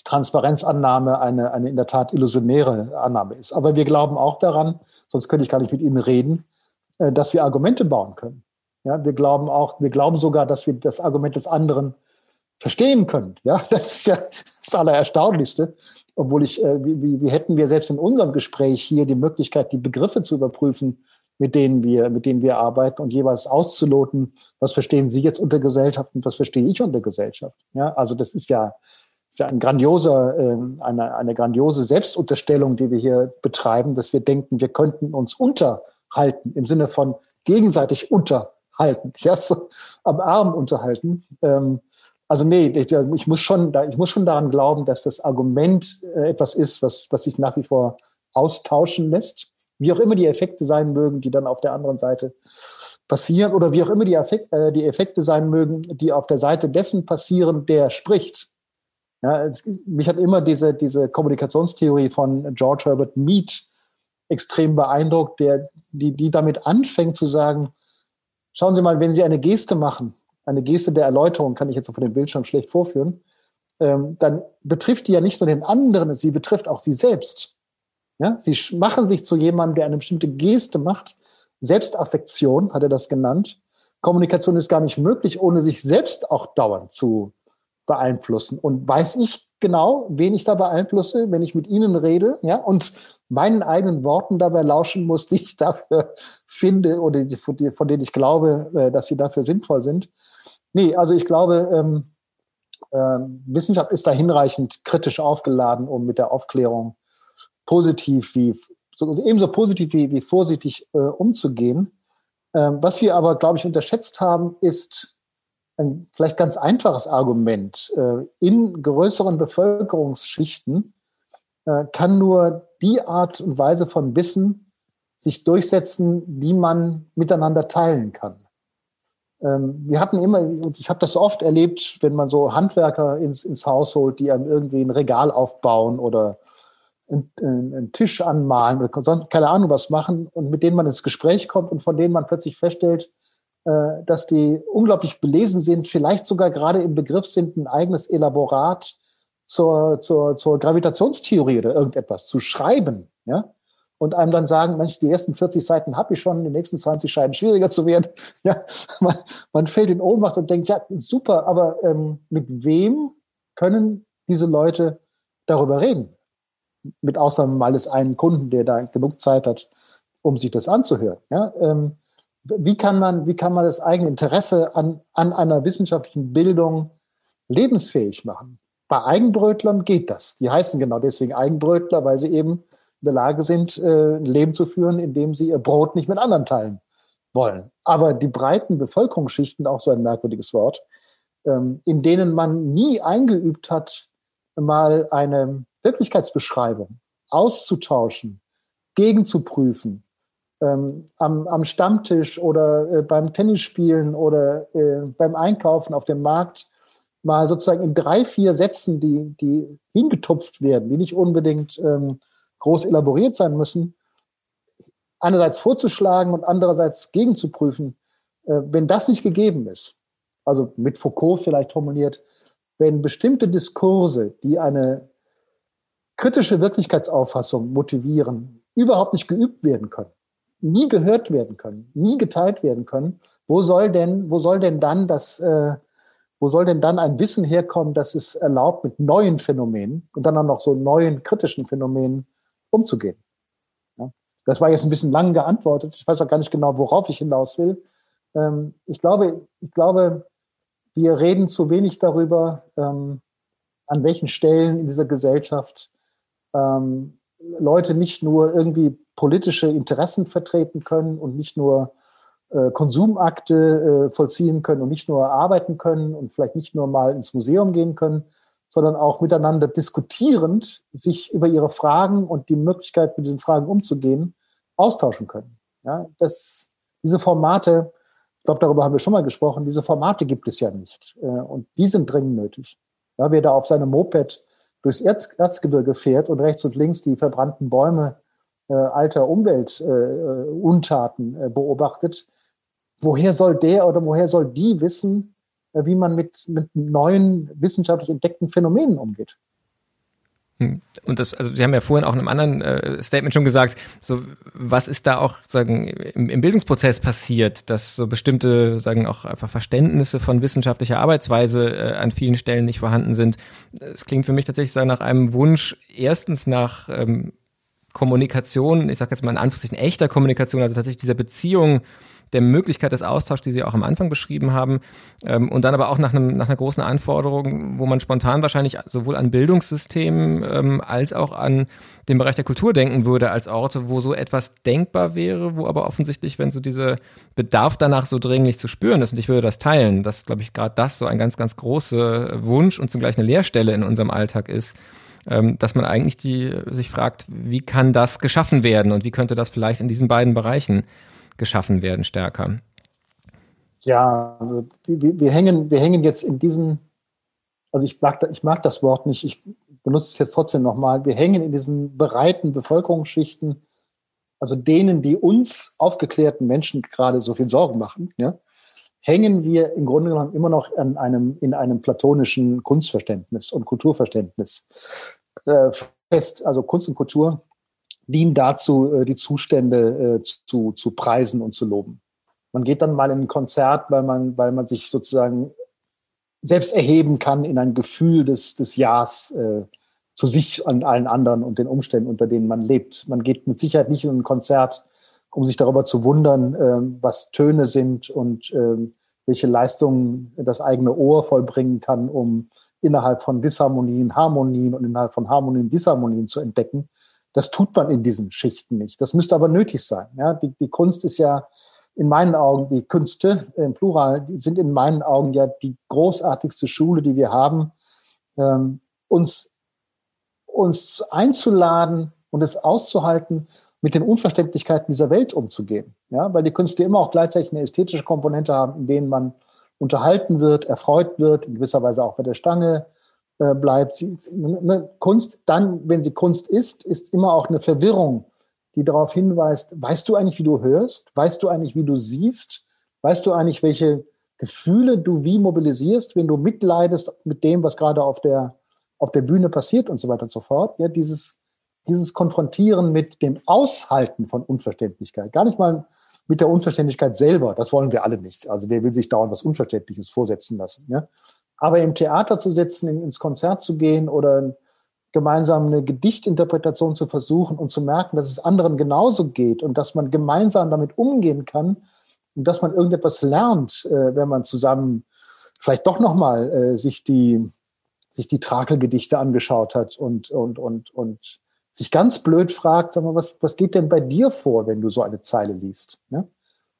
Transparenzannahme eine, eine in der Tat illusionäre Annahme ist. Aber wir glauben auch daran, sonst könnte ich gar nicht mit Ihnen reden, äh, dass wir Argumente bauen können. Ja, wir glauben auch, wir glauben sogar, dass wir das Argument des anderen verstehen können. Ja, das ist ja das Allererstaunlichste. Obwohl ich, äh, wie, wie hätten wir selbst in unserem Gespräch hier die Möglichkeit, die Begriffe zu überprüfen, mit denen wir, mit denen wir arbeiten und jeweils auszuloten, was verstehen Sie jetzt unter Gesellschaft und was verstehe ich unter Gesellschaft. Ja, also das ist ja, ist ja ein grandioser, äh, eine, eine grandiose Selbstunterstellung, die wir hier betreiben, dass wir denken, wir könnten uns unterhalten, im Sinne von gegenseitig unterhalten, ja, so am Arm unterhalten. Ähm, also nee, ich, ich, muss schon, ich muss schon daran glauben, dass das Argument äh, etwas ist, was, was sich nach wie vor austauschen lässt. Wie auch immer die Effekte sein mögen, die dann auf der anderen Seite passieren oder wie auch immer die, Effekt, äh, die Effekte sein mögen, die auf der Seite dessen passieren, der spricht. Ja, es, mich hat immer diese, diese Kommunikationstheorie von George Herbert Mead extrem beeindruckt, der, die, die damit anfängt zu sagen, schauen Sie mal, wenn Sie eine Geste machen, eine Geste der Erläuterung kann ich jetzt auf dem Bildschirm schlecht vorführen, ähm, dann betrifft die ja nicht nur den anderen, sie betrifft auch sie selbst. Ja? Sie machen sich zu jemandem, der eine bestimmte Geste macht. Selbstaffektion hat er das genannt. Kommunikation ist gar nicht möglich, ohne sich selbst auch dauernd zu beeinflussen. Und weiß ich genau, wen ich da beeinflusse, wenn ich mit Ihnen rede, ja, und meinen eigenen Worten dabei lauschen muss, die ich dafür finde oder die, von denen ich glaube, äh, dass sie dafür sinnvoll sind. Nee, also ich glaube, ähm, äh, Wissenschaft ist da hinreichend kritisch aufgeladen, um mit der Aufklärung positiv wie so, ebenso positiv wie, wie vorsichtig äh, umzugehen. Ähm, was wir aber, glaube ich, unterschätzt haben, ist ein vielleicht ganz einfaches Argument. Äh, in größeren Bevölkerungsschichten äh, kann nur die Art und Weise von Wissen sich durchsetzen, die man miteinander teilen kann. Ähm, wir hatten immer, und ich habe das oft erlebt, wenn man so Handwerker ins, ins Haus holt, die einem irgendwie ein Regal aufbauen oder einen, einen Tisch anmalen oder sonst keine Ahnung was machen und mit denen man ins Gespräch kommt und von denen man plötzlich feststellt, äh, dass die unglaublich belesen sind, vielleicht sogar gerade im Begriff sind, ein eigenes Elaborat zur, zur, zur Gravitationstheorie oder irgendetwas zu schreiben. Ja? und einem dann sagen, Mensch, die ersten 40 Seiten habe ich schon, die nächsten 20 scheinen schwieriger zu werden. Ja, man, man fällt in Ohnmacht und denkt, ja, super, aber ähm, mit wem können diese Leute darüber reden? Mit Ausnahme mal des einen Kunden, der da genug Zeit hat, um sich das anzuhören. Ja, ähm, wie kann man, wie kann man das eigene Interesse an, an einer wissenschaftlichen Bildung lebensfähig machen? Bei Eigenbrötlern geht das. Die heißen genau deswegen Eigenbrötler, weil sie eben in der Lage sind, äh, ein Leben zu führen, in dem sie ihr Brot nicht mit anderen teilen wollen. Aber die breiten Bevölkerungsschichten, auch so ein merkwürdiges Wort, ähm, in denen man nie eingeübt hat, mal eine Wirklichkeitsbeschreibung auszutauschen, gegenzuprüfen, ähm, am, am, Stammtisch oder äh, beim Tennisspielen oder äh, beim Einkaufen auf dem Markt mal sozusagen in drei, vier Sätzen, die, die hingetupft werden, die nicht unbedingt ähm, groß elaboriert sein müssen, einerseits vorzuschlagen und andererseits gegenzuprüfen, äh, wenn das nicht gegeben ist, also mit Foucault vielleicht formuliert, wenn bestimmte Diskurse, die eine kritische Wirklichkeitsauffassung motivieren, überhaupt nicht geübt werden können, nie gehört werden können, nie geteilt werden können, wo soll denn, wo soll denn dann das, äh, wo soll denn dann ein Wissen herkommen, das es erlaubt, mit neuen Phänomenen und dann auch noch so neuen kritischen Phänomenen umzugehen. Ja? Das war jetzt ein bisschen lang geantwortet. Ich weiß auch gar nicht genau, worauf ich hinaus will. Ähm, ich glaube, ich glaube, wir reden zu wenig darüber, ähm, an welchen Stellen in dieser Gesellschaft ähm, Leute nicht nur irgendwie politische Interessen vertreten können und nicht nur äh, Konsumakte äh, vollziehen können und nicht nur arbeiten können und vielleicht nicht nur mal ins Museum gehen können, sondern auch miteinander diskutierend sich über ihre Fragen und die Möglichkeit, mit diesen Fragen umzugehen, austauschen können. Ja, das, diese Formate, ich glaube, darüber haben wir schon mal gesprochen, diese Formate gibt es ja nicht. Äh, und die sind dringend nötig. Ja, wer da auf seinem Moped durchs Erz, Erzgebirge fährt und rechts und links die verbrannten Bäume äh, alter Umweltuntaten äh, äh, beobachtet, woher soll der oder woher soll die wissen, äh, wie man mit, mit neuen wissenschaftlich entdeckten Phänomenen umgeht. Und das, also Sie haben ja vorhin auch in einem anderen äh, Statement schon gesagt, so was ist da auch sagen im, im, Bildungsprozess passiert, dass so bestimmte sagen auch einfach Verständnisse von wissenschaftlicher Arbeitsweise äh, an vielen Stellen nicht vorhanden sind. Es klingt für mich tatsächlich sagen, nach einem Wunsch erstens nach ähm, Kommunikation, ich sage jetzt mal in Anführungszeichen echter Kommunikation, also tatsächlich dieser Beziehung der Möglichkeit des Austauschs, die Sie auch am Anfang beschrieben haben, ähm, und dann aber auch nach, einem, nach einer großen Anforderung, wo man spontan wahrscheinlich sowohl an Bildungssystemen ähm, als auch an den Bereich der Kultur denken würde, als Orte, wo so etwas denkbar wäre, wo aber offensichtlich, wenn so dieser Bedarf danach so dringlich zu spüren ist, und ich würde das teilen, dass, glaube ich, gerade das so ein ganz, ganz großer Wunsch und zugleich eine Leerstelle in unserem Alltag ist, ähm, dass man eigentlich die, sich fragt, wie kann das geschaffen werden und wie könnte das vielleicht in diesen beiden Bereichen geschaffen werden stärker? Ja, also wir, wir, hängen, wir hängen jetzt in diesen, also ich mag, ich mag das Wort nicht, ich benutze es jetzt trotzdem nochmal, wir hängen in diesen breiten Bevölkerungsschichten, also denen, die uns aufgeklärten Menschen gerade so viel Sorgen machen, ja, hängen wir im Grunde genommen immer noch an einem, in einem platonischen Kunstverständnis und Kulturverständnis äh, fest. Also Kunst und Kultur dienen dazu, äh, die Zustände äh, zu, zu preisen und zu loben. Man geht dann mal in ein Konzert, weil man, weil man sich sozusagen selbst erheben kann in ein Gefühl des, des Jahrs äh, zu sich und allen anderen und den Umständen, unter denen man lebt. Man geht mit Sicherheit nicht in ein Konzert, um sich darüber zu wundern, äh, was Töne sind und äh, welche Leistungen das eigene Ohr vollbringen kann, um innerhalb von Disharmonien Harmonien und innerhalb von Harmonien Disharmonien zu entdecken, das tut man in diesen Schichten nicht. Das müsste aber nötig sein. Ja, die, die Kunst ist ja in meinen Augen, die Künste im Plural, die sind in meinen Augen ja die großartigste Schule, die wir haben, ähm, uns, uns einzuladen und es auszuhalten, mit den Unverständlichkeiten dieser Welt umzugehen. Ja, weil die Künste immer auch gleichzeitig eine ästhetische Komponente haben, in denen man unterhalten wird, erfreut wird, in gewisser Weise auch bei der Stange äh, bleibt. Sie, ne, Kunst, dann, wenn sie Kunst ist, ist immer auch eine Verwirrung, die darauf hinweist, weißt du eigentlich, wie du hörst? Weißt du eigentlich, wie du siehst? Weißt du eigentlich, welche Gefühle du wie mobilisierst, wenn du mitleidest mit dem, was gerade auf der, auf der Bühne passiert und so weiter und so fort? Ja, dieses, dieses Konfrontieren mit dem Aushalten von Unverständlichkeit. Gar nicht mal mit der Unverständlichkeit selber. Das wollen wir alle nicht. Also wer will sich dauernd was Unverständliches vorsetzen lassen? Ja? Aber im Theater zu sitzen, ins Konzert zu gehen oder gemeinsam eine Gedichtinterpretation zu versuchen und zu merken, dass es anderen genauso geht und dass man gemeinsam damit umgehen kann und dass man irgendetwas lernt, äh, wenn man zusammen vielleicht doch nochmal äh, sich die, sich die Trakelgedichte angeschaut hat und, und, und, und sich ganz blöd fragt, sag mal, was, was geht denn bei dir vor, wenn du so eine Zeile liest? Ne?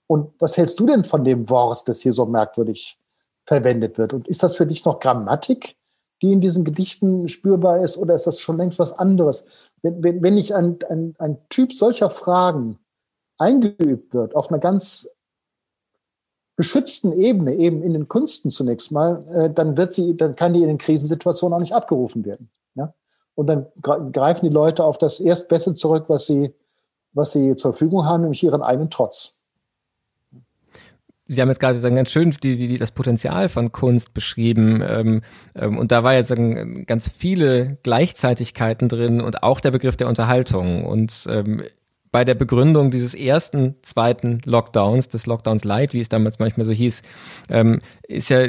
Und was hältst du denn von dem Wort, das hier so merkwürdig verwendet wird. Und ist das für dich noch Grammatik, die in diesen Gedichten spürbar ist, oder ist das schon längst was anderes? Wenn, wenn, wenn nicht ein, ein, ein Typ solcher Fragen eingeübt wird, auf einer ganz geschützten Ebene, eben in den Künsten zunächst mal, äh, dann wird sie, dann kann die in den Krisensituationen auch nicht abgerufen werden. Ja? Und dann greifen die Leute auf das Erstbeste zurück, was sie, was sie zur Verfügung haben, nämlich ihren eigenen Trotz. Sie haben jetzt gerade sagen, ganz schön die, die, das Potenzial von Kunst beschrieben. Ähm, ähm, und da war ja sagen, ganz viele Gleichzeitigkeiten drin und auch der Begriff der Unterhaltung. Und ähm, bei der Begründung dieses ersten, zweiten Lockdowns, des Lockdowns Light, wie es damals manchmal so hieß, ähm, ist ja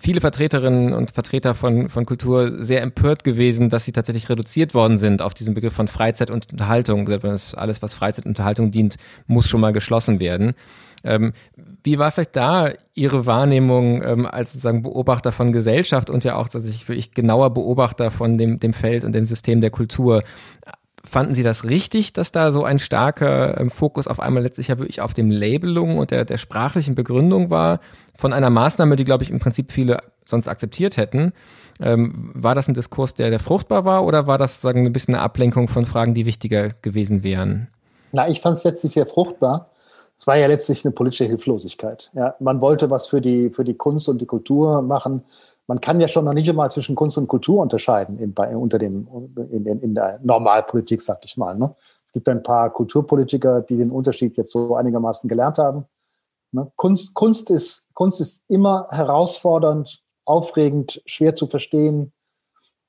viele Vertreterinnen und Vertreter von, von Kultur sehr empört gewesen, dass sie tatsächlich reduziert worden sind auf diesen Begriff von Freizeit und Unterhaltung. Alles, was Freizeit und Unterhaltung dient, muss schon mal geschlossen werden. Ähm, wie war vielleicht da Ihre Wahrnehmung ähm, als sozusagen Beobachter von Gesellschaft und ja auch tatsächlich wirklich genauer Beobachter von dem, dem Feld und dem System der Kultur? Fanden Sie das richtig, dass da so ein starker ähm, Fokus auf einmal letztlich ja wirklich auf dem Labelung und der, der sprachlichen Begründung war von einer Maßnahme, die, glaube ich, im Prinzip viele sonst akzeptiert hätten? Ähm, war das ein Diskurs, der, der fruchtbar war oder war das sagen ein bisschen eine Ablenkung von Fragen, die wichtiger gewesen wären? Na, ich fand es letztlich sehr fruchtbar es war ja letztlich eine politische Hilflosigkeit. Ja, man wollte was für die, für die Kunst und die Kultur machen. Man kann ja schon noch nicht einmal zwischen Kunst und Kultur unterscheiden in, bei, unter dem, in, in, in der Normalpolitik, sag ich mal. Ne? Es gibt ein paar Kulturpolitiker, die den Unterschied jetzt so einigermaßen gelernt haben. Ne? Kunst, Kunst, ist, Kunst ist immer herausfordernd, aufregend, schwer zu verstehen.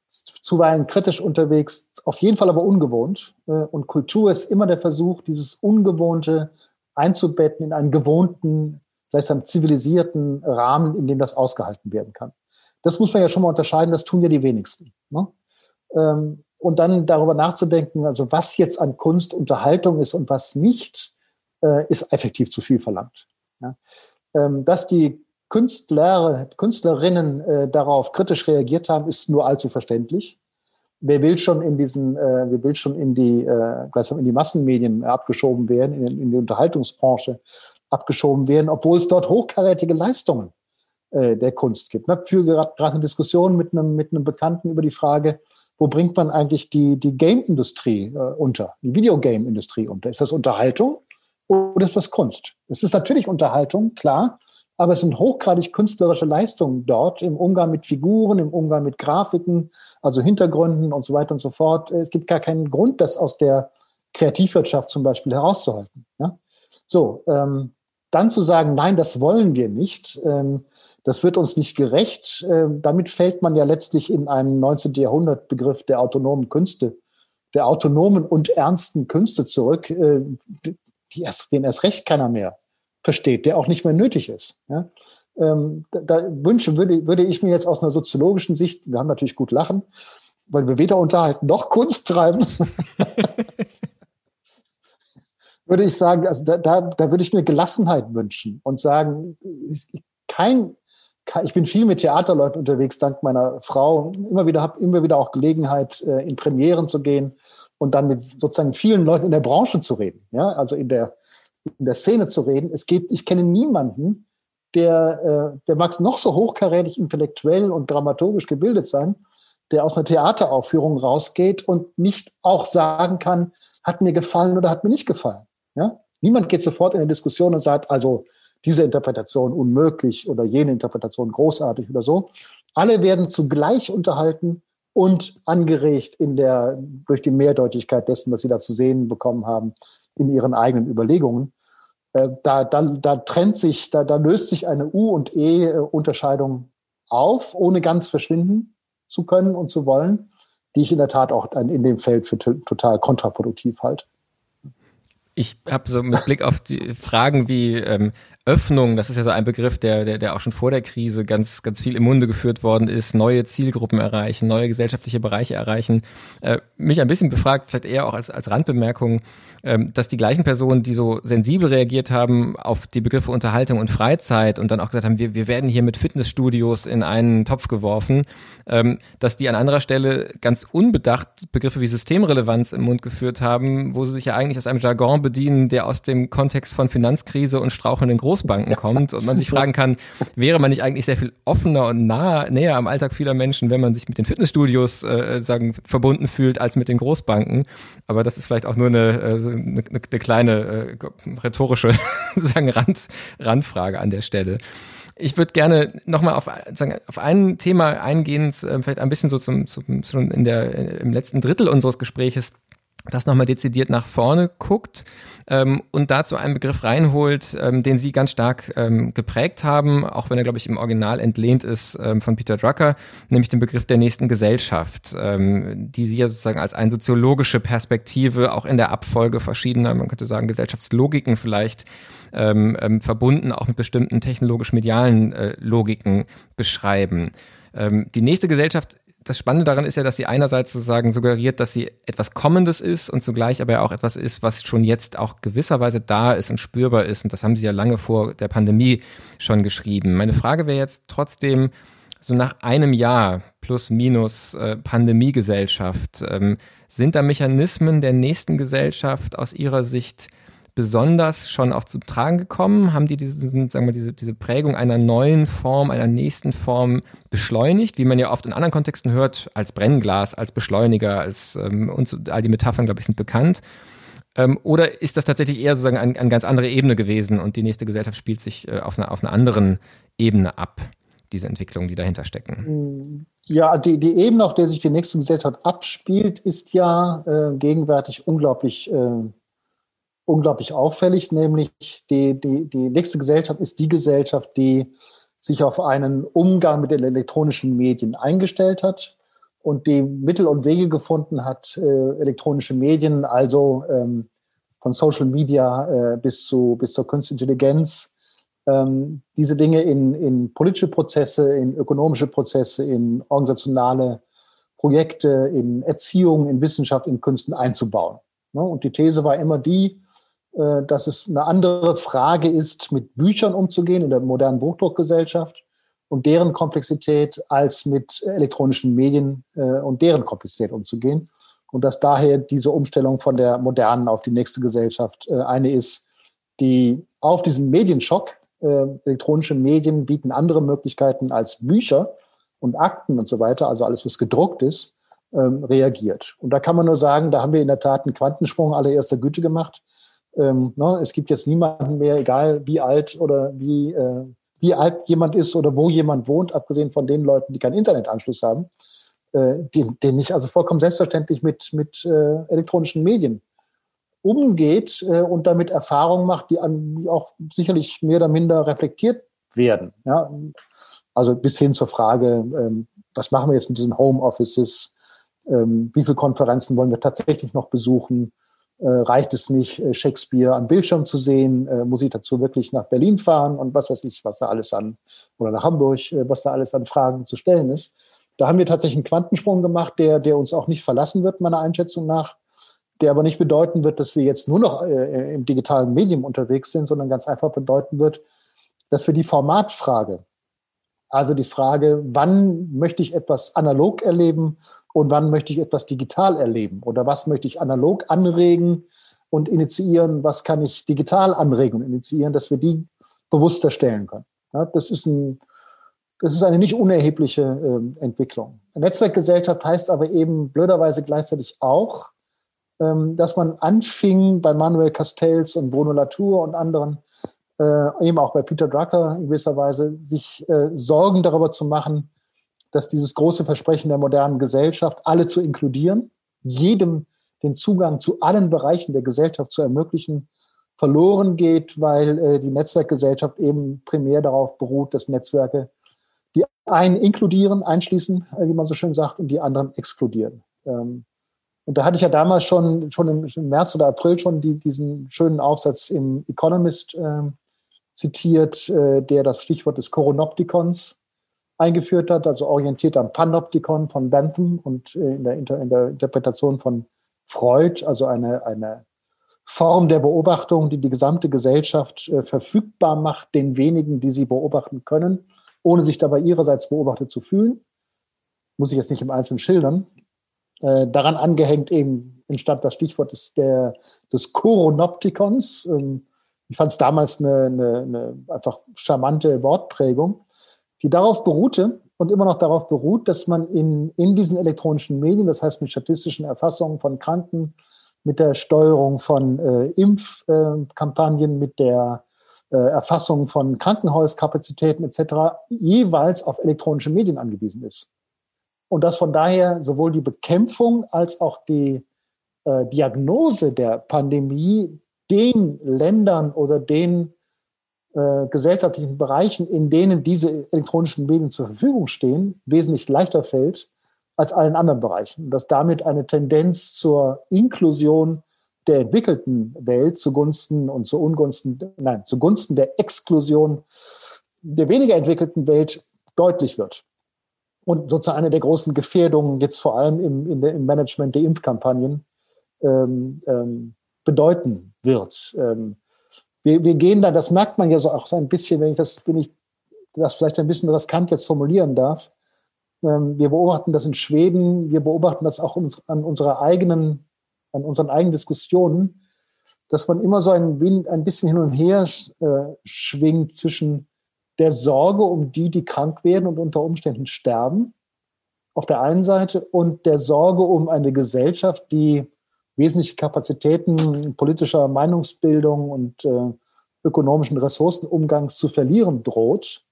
zuweilen kritisch unterwegs, auf jeden Fall aber ungewohnt. Äh, und Kultur ist immer der Versuch, dieses Ungewohnte einzubetten in einen gewohnten, einen zivilisierten Rahmen, in dem das ausgehalten werden kann. Das muss man ja schon mal unterscheiden, das tun ja die wenigsten. Ne? Ähm, und dann darüber nachzudenken, also was jetzt an Kunst Unterhaltung ist und was nicht, äh, ist effektiv zu viel verlangt. Ähm, dass die Künstler, Künstlerinnen äh, darauf kritisch reagiert haben, ist nur allzu verständlich. Wer will schon in diesen, äh, wer will schon in die, äh, in die Massenmedien abgeschoben werden, in, in die Unterhaltungsbranche abgeschoben werden, obwohl es dort hochkarätige Leistungen äh, der Kunst gibt. Ich führe gerade eine Diskussion mit einem, mit einem Bekannten über die Frage, wo bringt man eigentlich die, die Game-Industrie äh, unter, die Videogame-Industrie unter? Ist das Unterhaltung oder ist das Kunst? Es ist natürlich Unterhaltung, klar, aber es sind hochgradig künstlerische Leistungen dort im Umgang mit Figuren, im Umgang mit Grafiken, also Hintergründen und so weiter und so fort. Es gibt gar keinen Grund, das aus der Kreativwirtschaft zum Beispiel herauszuhalten. Ja? So, ähm, dann zu sagen, nein, das wollen wir nicht, ähm, das wird uns nicht gerecht, äh, damit fällt man ja letztlich in einen 19. Jahrhundert Begriff der autonomen Künste, der autonomen und ernsten Künste zurück, äh, die erst, den erst recht keiner mehr versteht, der auch nicht mehr nötig ist. Ja? Ähm, da, da wünsche, würde, würde ich mir jetzt aus einer soziologischen Sicht, wir haben natürlich gut lachen, weil wir weder unterhalten noch Kunst treiben, würde ich sagen, also da, da, da würde ich mir Gelassenheit wünschen und sagen, kein, kein, ich bin viel mit Theaterleuten unterwegs, dank meiner Frau, immer wieder habe immer wieder auch Gelegenheit, äh, in Premieren zu gehen und dann mit sozusagen vielen Leuten in der Branche zu reden, ja, also in der in der Szene zu reden. Es geht, ich kenne niemanden, der, äh, der mag noch so hochkarätig intellektuell und dramaturgisch gebildet sein, der aus einer Theateraufführung rausgeht und nicht auch sagen kann, hat mir gefallen oder hat mir nicht gefallen. Ja? Niemand geht sofort in eine Diskussion und sagt, also diese Interpretation unmöglich oder jene Interpretation großartig oder so. Alle werden zugleich unterhalten und angeregt in der, durch die Mehrdeutigkeit dessen, was sie da zu sehen bekommen haben, in ihren eigenen Überlegungen. Äh, da, da, da trennt sich, da, da löst sich eine U- und E-Unterscheidung auf, ohne ganz verschwinden zu können und zu wollen, die ich in der Tat auch in dem Feld für total kontraproduktiv halte. Ich habe so mit Blick auf die Fragen wie ähm, Öffnung, das ist ja so ein Begriff, der, der, der auch schon vor der Krise ganz, ganz viel im Munde geführt worden ist, neue Zielgruppen erreichen, neue gesellschaftliche Bereiche erreichen. Äh, mich ein bisschen befragt, vielleicht eher auch als, als Randbemerkung, ähm, dass die gleichen Personen, die so sensibel reagiert haben auf die Begriffe Unterhaltung und Freizeit und dann auch gesagt haben, wir, wir werden hier mit Fitnessstudios in einen Topf geworfen, ähm, dass die an anderer Stelle ganz unbedacht Begriffe wie Systemrelevanz im Mund geführt haben, wo sie sich ja eigentlich aus einem Jargon bedienen, der aus dem Kontext von Finanzkrise und strauchelnden Groß Großbanken kommt und man sich fragen kann, wäre man nicht eigentlich sehr viel offener und nah, näher am Alltag vieler Menschen, wenn man sich mit den Fitnessstudios äh, sagen, verbunden fühlt, als mit den Großbanken. Aber das ist vielleicht auch nur eine, äh, eine, eine kleine äh, rhetorische sagen, Rand, Randfrage an der Stelle. Ich würde gerne nochmal auf, auf ein Thema eingehen, äh, vielleicht ein bisschen so zum, zum schon in der, im letzten Drittel unseres Gespräches, das nochmal dezidiert nach vorne guckt ähm, und dazu einen Begriff reinholt, ähm, den Sie ganz stark ähm, geprägt haben, auch wenn er, glaube ich, im Original entlehnt ist ähm, von Peter Drucker, nämlich den Begriff der nächsten Gesellschaft, ähm, die Sie ja sozusagen als eine soziologische Perspektive auch in der Abfolge verschiedener, man könnte sagen, Gesellschaftslogiken vielleicht ähm, verbunden, auch mit bestimmten technologisch-medialen äh, Logiken beschreiben. Die nächste Gesellschaft das Spannende daran ist ja, dass sie einerseits sozusagen suggeriert, dass sie etwas Kommendes ist und zugleich aber auch etwas ist, was schon jetzt auch gewisserweise da ist und spürbar ist. Und das haben sie ja lange vor der Pandemie schon geschrieben. Meine Frage wäre jetzt trotzdem, so nach einem Jahr plus minus äh, Pandemiegesellschaft, ähm, sind da Mechanismen der nächsten Gesellschaft aus Ihrer Sicht besonders schon auch zu tragen gekommen? Haben die diesen, sagen wir, diese, diese Prägung einer neuen Form, einer nächsten Form beschleunigt, wie man ja oft in anderen Kontexten hört, als Brennglas, als Beschleuniger, als ähm, und so, all die Metaphern, glaube ich, sind bekannt. Ähm, oder ist das tatsächlich eher sozusagen eine ein ganz andere Ebene gewesen und die nächste Gesellschaft spielt sich äh, auf, einer, auf einer anderen Ebene ab, diese Entwicklungen, die dahinter stecken? Ja, die, die Ebene, auf der sich die nächste Gesellschaft abspielt, ist ja äh, gegenwärtig unglaublich äh, unglaublich auffällig, nämlich die, die, die nächste Gesellschaft ist die Gesellschaft, die sich auf einen Umgang mit den elektronischen Medien eingestellt hat und die Mittel und Wege gefunden hat, äh, elektronische Medien, also ähm, von Social Media äh, bis, zu, bis zur Künstliche Intelligenz, ähm, diese Dinge in, in politische Prozesse, in ökonomische Prozesse, in organisationale Projekte, in Erziehung, in Wissenschaft, in Künsten einzubauen. Ne? Und die These war immer die, dass es eine andere Frage ist, mit Büchern umzugehen in der modernen Buchdruckgesellschaft und deren Komplexität als mit elektronischen Medien äh, und deren Komplexität umzugehen. Und dass daher diese Umstellung von der modernen auf die nächste Gesellschaft äh, eine ist, die auf diesen Medienschock, äh, elektronische Medien bieten andere Möglichkeiten als Bücher und Akten und so weiter, also alles, was gedruckt ist, ähm, reagiert. Und da kann man nur sagen, da haben wir in der Tat einen Quantensprung allererster Güte gemacht. Ähm, ne, es gibt jetzt niemanden mehr, egal wie alt oder wie, äh, wie alt jemand ist oder wo jemand wohnt, abgesehen von den Leuten, die keinen Internetanschluss haben, äh, den, den also vollkommen selbstverständlich mit, mit äh, elektronischen Medien umgeht äh, und damit Erfahrungen macht, die, an, die auch sicherlich mehr oder minder reflektiert werden. Ja? Also bis hin zur Frage, ähm, was machen wir jetzt mit diesen Homeoffices? Ähm, wie viele Konferenzen wollen wir tatsächlich noch besuchen? Äh, reicht es nicht, äh, Shakespeare am Bildschirm zu sehen? Äh, muss ich dazu wirklich nach Berlin fahren und was weiß ich, was da alles an, oder nach Hamburg, was da alles an Fragen zu stellen ist? Da haben wir tatsächlich einen Quantensprung gemacht, der, der uns auch nicht verlassen wird, meiner Einschätzung nach, der aber nicht bedeuten wird, dass wir jetzt nur noch äh, im digitalen Medium unterwegs sind, sondern ganz einfach bedeuten wird, dass wir die Formatfrage, also die Frage, wann möchte ich etwas analog erleben und wann möchte ich etwas digital erleben oder was möchte ich analog anregen und initiieren, was kann ich digital anregen und initiieren, dass wir die bewusster stellen können. Ja, das, ist ein, das ist eine nicht unerhebliche äh, Entwicklung. Netzwerkgesellschaft heißt aber eben blöderweise gleichzeitig auch, ähm, dass man anfing bei Manuel Castells und Bruno Latour und anderen, äh, eben auch bei Peter Drucker in gewisser Weise, sich äh, Sorgen darüber zu machen, dass dieses große Versprechen der modernen Gesellschaft, alle zu inkludieren, jedem den Zugang zu allen Bereichen der Gesellschaft zu ermöglichen, verloren geht, weil äh, die Netzwerkgesellschaft eben primär darauf beruht, dass Netzwerke die einen inkludieren, einschließen, äh, wie man so schön sagt, und die anderen exkludieren. Ähm, und da hatte ich ja damals schon, schon im, März oder April schon die, diesen schönen Aufsatz im Economist äh, zitiert, der das Stichwort des Koronoptikons eingeführt hat, also orientiert am Panoptikon von Bentham und äh, in der, Inter in der Interpretation von Freud, also eine, eine Form der Beobachtung, die die gesamte Gesellschaft äh, verfügbar macht, den wenigen, die sie beobachten können, ohne sich dabei ihrerseits beobachtet zu fühlen. Muss ich jetzt nicht im Einzelnen schildern. Äh, daran angehängt eben entstand das Stichwort des, der, des Koronoptikons. Ähm, ich fand es damals eine, eine, eine einfach charmante Wortprägung die darauf beruhte und immer noch darauf beruht, dass man in, in diesen elektronischen Medien, das heißt mit statistischen Erfassungen von Kranken, mit der Steuerung von äh, Impfkampagnen, äh, mit der äh, Erfassung von Krankenhauskapazitäten etc. jeweils auf elektronische Medien angewiesen ist. Und dass von daher sowohl die Bekämpfung als auch die äh, Diagnose der Pandemie den Ländern oder den äh, gesellschaftlichen Bereichen, in denen diese elektronischen Medien zur Verfügung stehen, wesentlich leichter fällt als allen anderen Bereichen. Und dass damit eine Tendenz zur Inklusion der entwickelten Welt zugunsten und zu Ungunsten, nein, zugunsten der Exklusion der weniger entwickelten Welt deutlich wird. Und sozusagen eine der großen Gefährdungen jetzt vor allem im, in der, im Management der Impfkampagnen ähm, ähm, bedeuten wird. Ähm, wir, wir gehen da, das merkt man ja so auch so ein bisschen, wenn ich das, wenn ich das vielleicht ein bisschen riskant jetzt formulieren darf. Ähm, wir beobachten das in Schweden, wir beobachten das auch an unserer eigenen, an unseren eigenen Diskussionen, dass man immer so ein, ein bisschen hin und her äh, schwingt zwischen der Sorge um die, die krank werden und unter Umständen sterben, auf der einen Seite, und der Sorge um eine Gesellschaft, die wesentliche Kapazitäten politischer Meinungsbildung und äh, ökonomischen Ressourcenumgangs zu verlieren droht,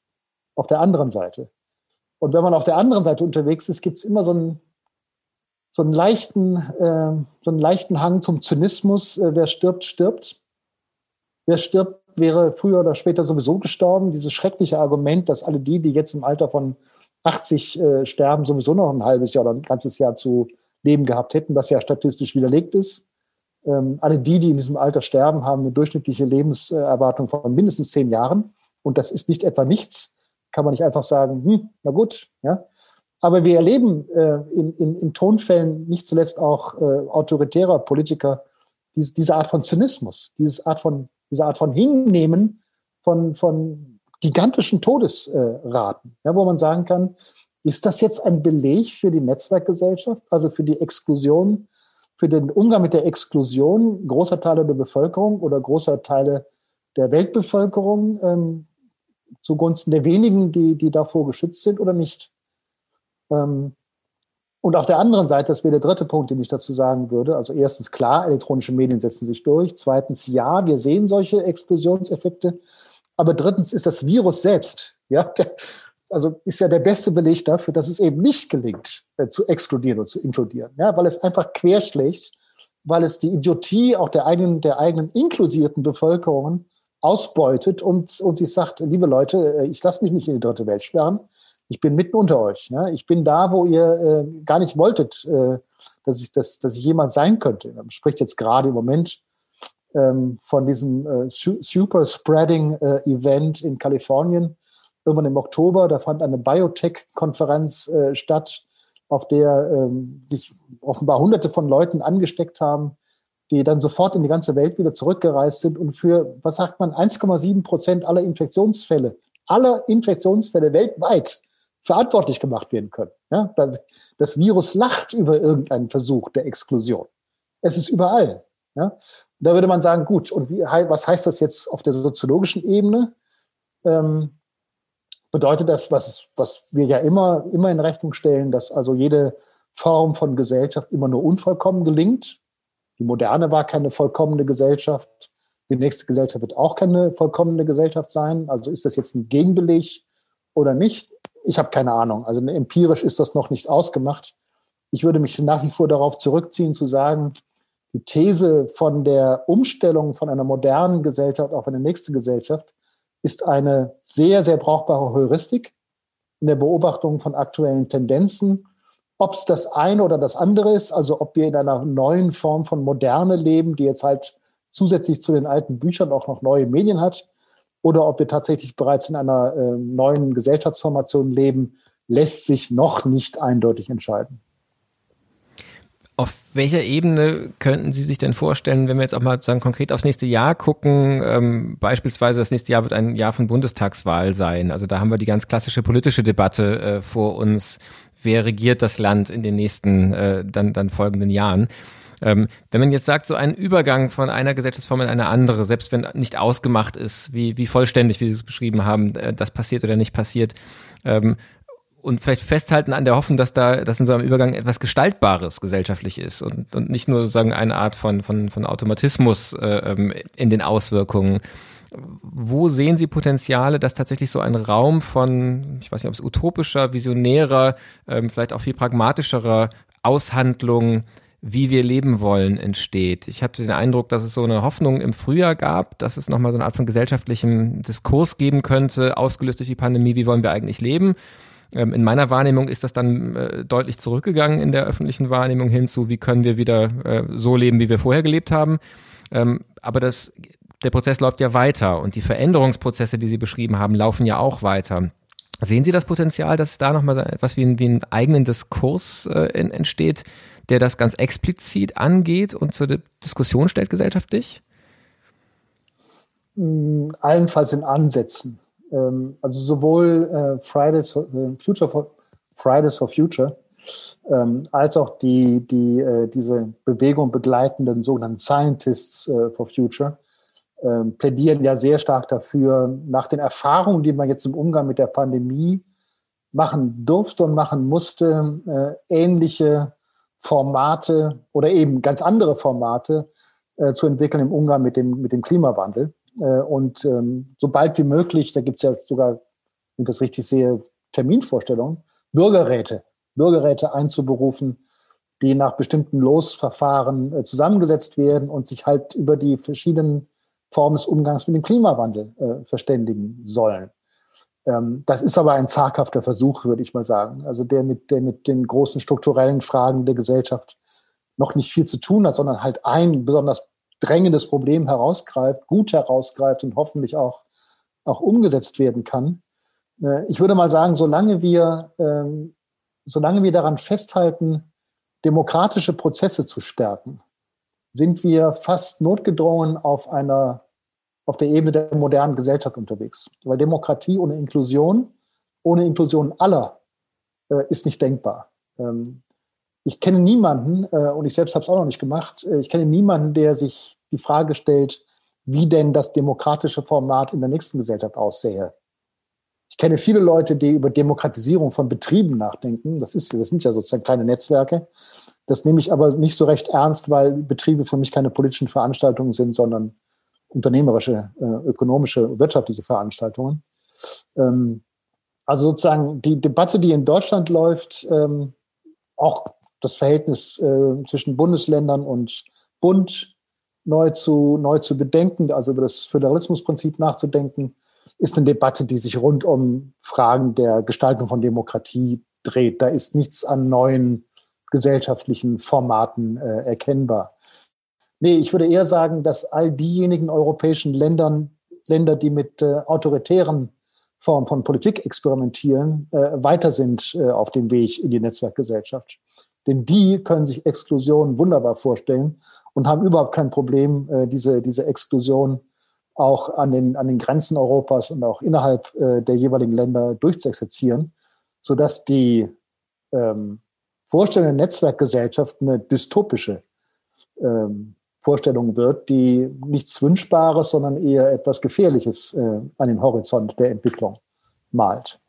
auf der anderen Seite. Und wenn man auf der anderen Seite unterwegs ist, gibt es immer so einen, so einen leichten, äh, so einen leichten Hang zum Zynismus. Äh, wer stirbt, stirbt. Wer stirbt, wäre früher oder später sowieso gestorben. Dieses schreckliche Argument, dass alle die, die jetzt im Alter von 80 äh, sterben, sowieso noch ein halbes Jahr oder ein ganzes Jahr zu leben gehabt hätten, was ja statistisch widerlegt ist. Ähm, alle die, die in diesem Alter sterben, haben eine durchschnittliche Lebenserwartung von mindestens zehn Jahren. Und das ist nicht etwa nichts. Kann man nicht einfach sagen, hm, na gut, ja. Aber wir erleben äh, in, in, in Tonfällen nicht zuletzt auch äh, autoritärer Politiker diese, diese Art von Zynismus, diese Art von, diese Art von Hinnehmen von, von gigantischen Todesraten, ja, wo man sagen kann, ist das jetzt ein Beleg für die Netzwerkgesellschaft, also für die Exklusion, für den Umgang mit der Exklusion großer Teile der Bevölkerung oder großer Teile der Weltbevölkerung ähm, zugunsten der wenigen, die, die davor geschützt sind oder nicht? Ähm, und auf der anderen Seite, das wäre der dritte Punkt, den ich dazu sagen würde. Also erstens klar, elektronische Medien setzen sich durch. Zweitens ja, wir sehen solche Explosionseffekte. Aber drittens ist das Virus selbst, ja, also ist ja der beste Beleg dafür, dass es eben nicht gelingt, äh, zu exkludieren und zu inkludieren, ja, weil es einfach querschlägt, weil es die Idiotie auch der eigenen, der eigenen inklusierten Bevölkerungen ausbeutet und, und sie sagt, liebe Leute, äh, ich lasse mich nicht in die dritte Welt sperren, ich bin mitten unter euch, ja, ich bin da, wo ihr äh, gar nicht wolltet, äh, dass ich, dass, dass ich jemand sein könnte. Man spricht jetzt gerade im Moment ähm, von diesem äh, Super Spreading äh, Event in Kalifornien, irgendwann im Oktober. Da fand eine Biotech-Konferenz äh, statt, auf der ähm, sich offenbar hunderte von Leuten angesteckt haben, die dann sofort in die ganze Welt wieder zurückgereist sind und für, was sagt man, 1,7 Prozent aller Infektionsfälle, aller Infektionsfälle weltweit verantwortlich gemacht werden können. Ja, das Virus lacht über irgendeinen Versuch der Exklusion. Es ist überall. Ja? Da würde man sagen, gut, und wie, was heißt das jetzt auf der soziologischen Ebene? Ähm, bedeutet das, was, was wir ja immer, immer in Rechnung stellen, dass also jede Form von Gesellschaft immer nur unvollkommen gelingt. Die moderne war keine vollkommene Gesellschaft. Die nächste Gesellschaft wird auch keine vollkommene Gesellschaft sein. Also ist das jetzt ein Gegenbeleg oder nicht? Ich habe keine Ahnung. Also empirisch ist das noch nicht ausgemacht. Ich würde mich nach wie vor darauf zurückziehen, zu sagen, die These von der Umstellung von einer modernen Gesellschaft auf eine nächste Gesellschaft ist eine sehr, sehr brauchbare Heuristik in der Beobachtung von aktuellen Tendenzen. Ob es das eine oder das andere ist, also ob wir in einer neuen Form von Moderne leben, die jetzt halt zusätzlich zu den alten Büchern auch noch neue Medien hat, oder ob wir tatsächlich bereits in einer äh, neuen Gesellschaftsformation leben, lässt sich noch nicht eindeutig entscheiden. Auf welcher Ebene könnten Sie sich denn vorstellen, wenn wir jetzt auch mal sozusagen konkret aufs nächste Jahr gucken, ähm, beispielsweise das nächste Jahr wird ein Jahr von Bundestagswahl sein. Also da haben wir die ganz klassische politische Debatte äh, vor uns. Wer regiert das Land in den nächsten, äh, dann, dann folgenden Jahren? Ähm, wenn man jetzt sagt, so ein Übergang von einer Gesellschaftsform in eine andere, selbst wenn nicht ausgemacht ist, wie, wie vollständig, wie Sie es beschrieben haben, äh, das passiert oder nicht passiert, ähm, und vielleicht festhalten an der Hoffnung, dass da, dass in so einem Übergang etwas Gestaltbares gesellschaftlich ist und, und nicht nur sozusagen eine Art von, von, von Automatismus äh, ähm, in den Auswirkungen. Wo sehen Sie Potenziale, dass tatsächlich so ein Raum von, ich weiß nicht, ob es utopischer, visionärer, ähm, vielleicht auch viel pragmatischerer Aushandlung, wie wir leben wollen, entsteht? Ich hatte den Eindruck, dass es so eine Hoffnung im Frühjahr gab, dass es nochmal so eine Art von gesellschaftlichem Diskurs geben könnte, ausgelöst durch die Pandemie, wie wollen wir eigentlich leben? Ähm, in meiner Wahrnehmung ist das dann äh, deutlich zurückgegangen in der öffentlichen Wahrnehmung hinzu, wie können wir wieder äh, so leben, wie wir vorher gelebt haben. Ähm, aber das, der Prozess läuft ja weiter und die Veränderungsprozesse, die Sie beschrieben haben, laufen ja auch weiter. Sehen Sie das Potenzial, dass da nochmal etwas wie, ein, wie einen eigenen Diskurs äh, in, entsteht, der das ganz explizit angeht und zur Diskussion stellt gesellschaftlich? Hm, allenfalls in Ansätzen. Ähm, also sowohl äh, Fridays for, äh, Future for, Fridays for Future ähm, als auch die, die äh, diese Bewegung begleitenden sogenannten Scientists äh, for Future ähm, plädieren ja sehr stark dafür, nach den Erfahrungen, die man jetzt im Umgang mit der Pandemie machen durfte und machen musste, äh, ähnliche Formate oder eben ganz andere Formate äh, zu entwickeln im Umgang mit dem, mit dem Klimawandel. Äh, und ähm, so bald wie möglich, da gibt es ja sogar, wenn ich das richtig sehe, Terminvorstellungen, Bürgerräte, Bürgerräte einzuberufen, die nach bestimmten Losverfahren äh, zusammengesetzt werden und sich halt über die verschiedenen Formen des Umgangs mit dem Klimawandel äh, verständigen sollen. Ähm, das ist aber ein zaghafter Versuch, würde ich mal sagen. Also der mit, der mit den großen strukturellen Fragen der Gesellschaft noch nicht viel zu tun hat, sondern halt ein besonders drängendes Problem herausgreift, gut herausgreift und hoffentlich auch, auch umgesetzt werden kann. Äh, ich würde mal sagen, solange wir, ähm, solange wir daran festhalten, demokratische Prozesse zu stärken, sind wir fast notgedrungen auf einer auf der Ebene der modernen Gesellschaft unterwegs. Weil Demokratie ohne Inklusion, ohne Inklusion aller, äh, ist nicht denkbar. Ich kenne niemanden, äh, und ich selbst habe es auch noch nicht gemacht, äh, ich kenne niemanden, der sich die Frage stellt, wie denn das demokratische Format in der nächsten Gesellschaft aussähe. Ich kenne viele Leute, die über Demokratisierung von Betrieben nachdenken. Das, ist, das sind ja sozusagen kleine Netzwerke. Das nehme ich aber nicht so recht ernst, weil Betriebe für mich keine politischen Veranstaltungen sind, sondern unternehmerische, äh, ökonomische, wirtschaftliche Veranstaltungen. Ähm, also sozusagen die Debatte, die in Deutschland läuft, ähm, auch das Verhältnis äh, zwischen Bundesländern und Bund neu zu, neu zu bedenken, also über das Föderalismusprinzip nachzudenken, ist eine Debatte, die sich rund um Fragen der Gestaltung von Demokratie dreht. Da ist nichts an neuen gesellschaftlichen Formaten äh, erkennbar. Nee, ich würde eher sagen, dass all diejenigen europäischen Ländern, Länder, die mit äh, autoritären Formen von Politik experimentieren, äh, weiter sind äh, auf dem Weg in die Netzwerkgesellschaft. Denn die können sich Exklusion wunderbar vorstellen und haben überhaupt kein Problem, äh, diese, diese Exklusion auch an den, an den Grenzen Europas und auch innerhalb äh, der jeweiligen Länder durchzuexerzieren, sodass die ähm, Vorstellung der Netzwerkgesellschaft eine dystopische ähm, Vorstellung wird, die nichts Wünschbares, sondern eher etwas Gefährliches äh, an den Horizont der Entwicklung malt.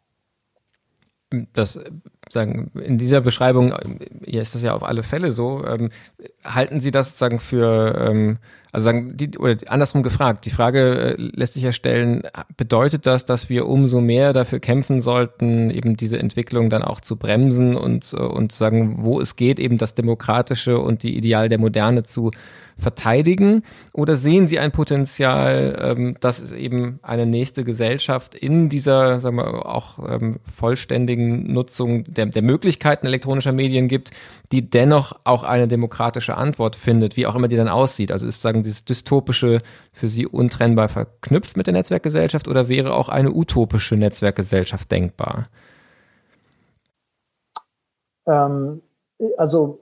Das sagen in dieser Beschreibung, hier ist das ja auf alle Fälle so. Ähm, halten Sie das sagen für ähm, also sagen die oder andersrum gefragt, die Frage äh, lässt sich ja stellen, bedeutet das, dass wir umso mehr dafür kämpfen sollten, eben diese Entwicklung dann auch zu bremsen und und sagen, wo es geht, eben das demokratische und die Ideal der Moderne zu verteidigen? Oder sehen Sie ein Potenzial, ähm, dass es eben eine nächste Gesellschaft in dieser, sagen wir, auch ähm, vollständigen Nutzung der, der Möglichkeiten elektronischer Medien gibt, die dennoch auch eine demokratische Antwort findet, wie auch immer die dann aussieht? Also ist sagen dieses dystopische für Sie untrennbar verknüpft mit der Netzwerkgesellschaft oder wäre auch eine utopische Netzwerkgesellschaft denkbar? Ähm, also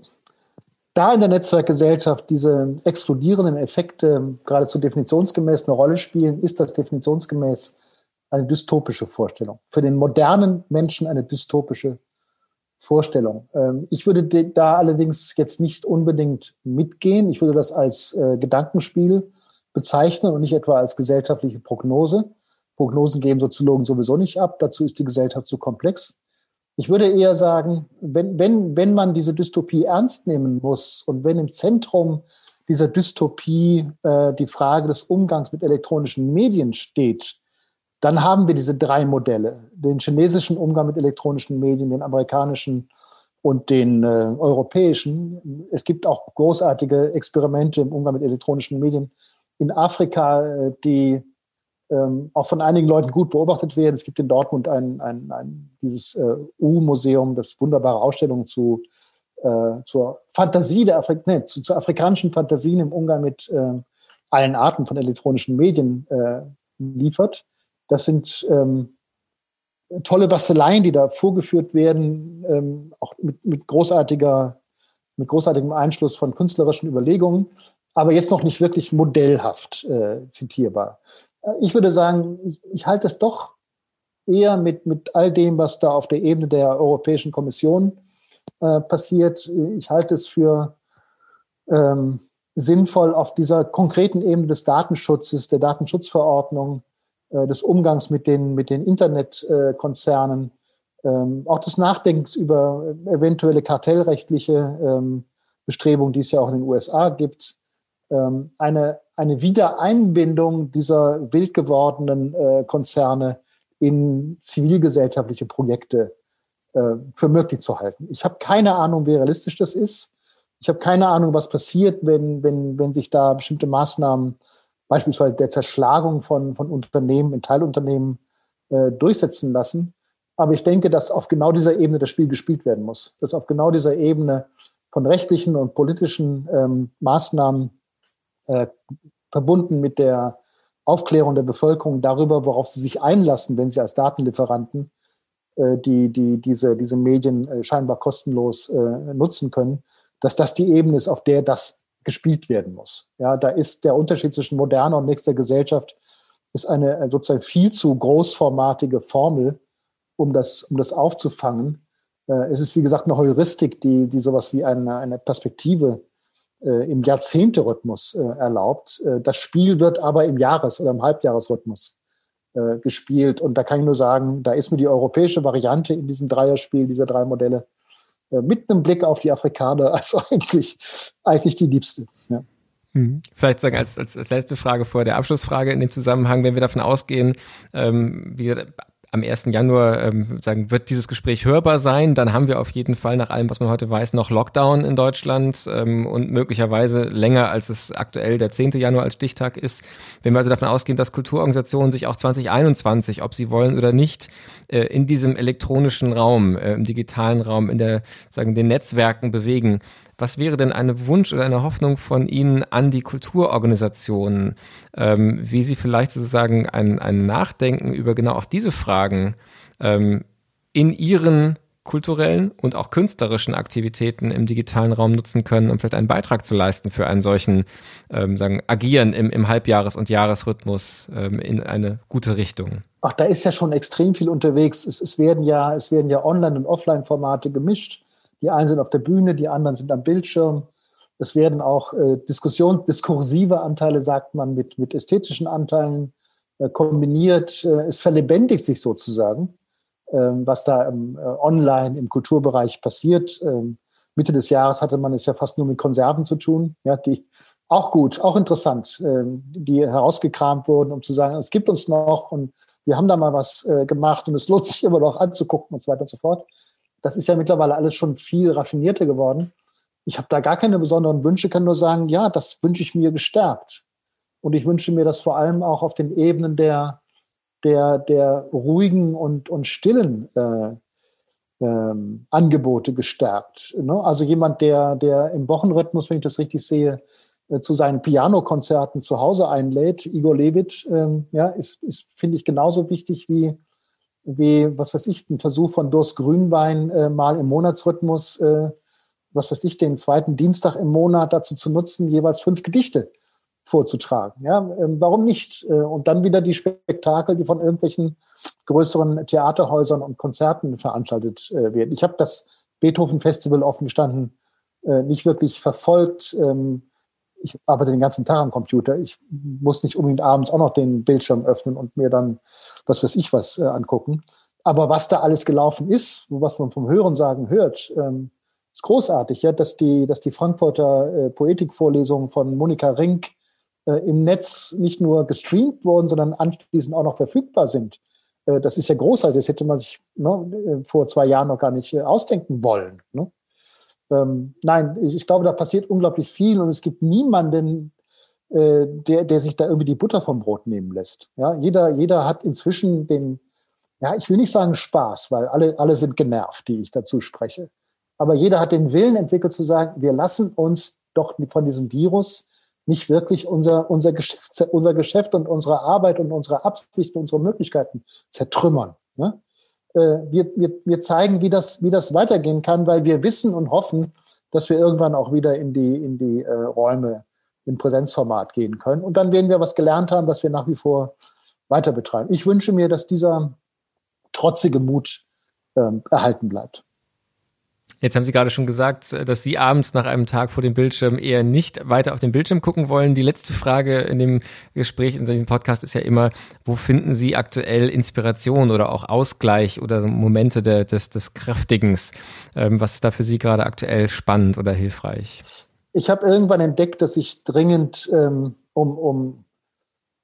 da in der Netzwerkgesellschaft diese explodierenden Effekte geradezu definitionsgemäß eine Rolle spielen, ist das definitionsgemäß eine dystopische Vorstellung. Für den modernen Menschen eine dystopische Vorstellung. Ähm, ich würde da allerdings jetzt nicht unbedingt mitgehen. Ich würde das als äh, Gedankenspiel bezeichnen und nicht etwa als gesellschaftliche Prognose. Prognosen geben Soziologen sowieso nicht ab. Dazu ist die Gesellschaft zu komplex. Ich würde eher sagen, wenn, wenn, wenn man diese Dystopie ernst nehmen muss und wenn im Zentrum dieser Dystopie äh, die Frage des Umgangs mit elektronischen Medien steht, dann haben wir diese drei Modelle. Den chinesischen Umgang mit elektronischen Medien, den amerikanischen und den äh, europäischen. Es gibt auch großartige Experimente im Umgang mit elektronischen Medien in Afrika, äh, die ähm, auch von einigen Leuten gut beobachtet werden. Es gibt in Dortmund ein, ein, ein dieses äh, U-Museum, das wunderbare Ausstellungen zu, äh, zur Fantasie der Afri nee, zu, zu, afrikanischen Fantasien im Umgang mit äh, allen Arten von elektronischen Medien äh, liefert. Das sind ähm, tolle Basteleien, die da vorgeführt werden, ähm, auch mit, mit großartiger, mit großartigem Einschluss von künstlerischen Überlegungen, aber jetzt noch nicht wirklich modellhaft äh, zitierbar. Äh, ich würde sagen, ich, ich halte es doch eher mit, mit all dem, was da auf der Ebene der Europäischen Kommission äh, passiert. Ich halte es für ähm, sinnvoll, auf dieser konkreten Ebene des Datenschutzes, der Datenschutzverordnung, äh, des Umgangs mit den, mit den Internetkonzernen, ähm, auch des Nachdenkens über eventuelle kartellrechtliche ähm, Bestrebungen, die es ja auch in den USA gibt, ähm, eine, eine Wiedereinbindung dieser wild gewordenen äh, Konzerne in zivilgesellschaftliche Projekte äh, für möglich zu halten. Ich habe keine Ahnung, wie realistisch das ist. Ich habe keine Ahnung, was passiert, wenn, wenn, wenn sich da bestimmte Maßnahmen, beispielsweise der Zerschlagung von, von Unternehmen in Teilunternehmen, äh, durchsetzen lassen. Aber ich denke, dass auf genau dieser Ebene das Spiel gespielt werden muss. Dass auf genau dieser Ebene von rechtlichen und politischen ähm, Maßnahmen äh, verbunden mit der Aufklärung der Bevölkerung darüber, worauf sie sich einlassen, wenn sie als Datenlieferanten äh, die, die diese, diese Medien äh, scheinbar kostenlos äh, nutzen können, dass das die Ebene ist, auf der das gespielt werden muss. Ja, da ist der Unterschied zwischen moderner und nächster Gesellschaft ist eine äh, sozusagen viel zu großformatige Formel, um das, um das aufzufangen. Äh, es ist, wie gesagt, eine Heuristik, die, die sowas wie eine, eine Perspektive äh, im Jahrzehnte-Rhythmus äh, erlaubt. Äh, das Spiel wird aber im Jahres- oder im Halbjahresrhythmus gespielt. Und da kann ich nur sagen, da ist mir die europäische Variante in diesem Dreierspiel, dieser drei Modelle, mit einem Blick auf die Afrikaner, also eigentlich, eigentlich die liebste. Ja. Mhm. Vielleicht sagen als, als, als letzte Frage vor der Abschlussfrage in dem Zusammenhang, wenn wir davon ausgehen, ähm, wie am 1. Januar ähm, sagen, wird dieses Gespräch hörbar sein. Dann haben wir auf jeden Fall nach allem, was man heute weiß, noch Lockdown in Deutschland ähm, und möglicherweise länger, als es aktuell der 10. Januar als Stichtag ist. Wenn wir also davon ausgehen, dass Kulturorganisationen sich auch 2021, ob sie wollen oder nicht, äh, in diesem elektronischen Raum, äh, im digitalen Raum, in der, sagen, den Netzwerken bewegen, was wäre denn eine Wunsch oder eine Hoffnung von Ihnen an die Kulturorganisationen, ähm, wie sie vielleicht sozusagen ein, ein Nachdenken über genau auch diese Fragen ähm, in ihren kulturellen und auch künstlerischen Aktivitäten im digitalen Raum nutzen können, um vielleicht einen Beitrag zu leisten für einen solchen ähm, sagen, Agieren im, im Halbjahres- und Jahresrhythmus ähm, in eine gute Richtung? Ach, da ist ja schon extrem viel unterwegs. Es, es werden ja, es werden ja Online- und Offline-Formate gemischt. Die einen sind auf der Bühne, die anderen sind am Bildschirm. Es werden auch äh, Diskussion, diskursive Anteile, sagt man, mit, mit ästhetischen Anteilen äh, kombiniert. Äh, es verlebendigt sich sozusagen, ähm, was da im, äh, online im Kulturbereich passiert. Ähm, Mitte des Jahres hatte man es ja fast nur mit Konserven zu tun, ja, die auch gut, auch interessant, ähm, die herausgekramt wurden, um zu sagen, es gibt uns noch und wir haben da mal was äh, gemacht und es lohnt sich immer noch anzugucken und so weiter und so fort. Das ist ja mittlerweile alles schon viel raffinierter geworden. Ich habe da gar keine besonderen Wünsche, kann nur sagen, ja, das wünsche ich mir gestärkt. Und ich wünsche mir das vor allem auch auf den Ebenen der, der, der ruhigen und, und stillen äh, ähm, Angebote gestärkt. Ne? Also jemand, der, der im Wochenrhythmus, wenn ich das richtig sehe, äh, zu seinen Pianokonzerten zu Hause einlädt, Igor Levit, ähm, ja, ist, ist finde ich, genauso wichtig wie wie, was weiß ich, ein Versuch von Durst Grünwein äh, mal im Monatsrhythmus, äh, was weiß ich, den zweiten Dienstag im Monat dazu zu nutzen, jeweils fünf Gedichte vorzutragen. Ja, ähm, warum nicht? Äh, und dann wieder die Spektakel, die von irgendwelchen größeren Theaterhäusern und Konzerten veranstaltet äh, werden. Ich habe das Beethoven Festival offen gestanden äh, nicht wirklich verfolgt. Ähm, ich arbeite den ganzen Tag am Computer. Ich muss nicht unbedingt abends auch noch den Bildschirm öffnen und mir dann was weiß ich was äh, angucken. Aber was da alles gelaufen ist, was man vom Hörensagen hört, ähm, ist großartig, ja, dass die, dass die Frankfurter äh, Poetikvorlesungen von Monika Rink äh, im Netz nicht nur gestreamt wurden, sondern anschließend auch noch verfügbar sind. Äh, das ist ja großartig. Das hätte man sich ne, äh, vor zwei Jahren noch gar nicht äh, ausdenken wollen. Ne? Ähm, nein, ich glaube, da passiert unglaublich viel und es gibt niemanden, äh, der, der sich da irgendwie die Butter vom Brot nehmen lässt. Ja, jeder, jeder hat inzwischen den, ja, ich will nicht sagen Spaß, weil alle, alle sind genervt, die ich dazu spreche. Aber jeder hat den Willen entwickelt zu sagen, wir lassen uns doch von diesem Virus nicht wirklich unser, unser, Geschäft, unser Geschäft und unsere Arbeit und unsere Absichten, unsere Möglichkeiten zertrümmern. Ja? Äh, wir, wir, wir zeigen, wie das, wie das weitergehen kann, weil wir wissen und hoffen, dass wir irgendwann auch wieder in die, in die äh, Räume im Präsenzformat gehen können. Und dann werden wir was gelernt haben, was wir nach wie vor weiter betreiben. Ich wünsche mir, dass dieser trotzige Mut ähm, erhalten bleibt. Jetzt haben Sie gerade schon gesagt, dass Sie abends nach einem Tag vor dem Bildschirm eher nicht weiter auf den Bildschirm gucken wollen. Die letzte Frage in dem Gespräch, in diesem Podcast ist ja immer, wo finden Sie aktuell Inspiration oder auch Ausgleich oder Momente der, des, des Kräftigens? Ähm, was ist da für Sie gerade aktuell spannend oder hilfreich? Ich habe irgendwann entdeckt, dass ich dringend ähm, um, um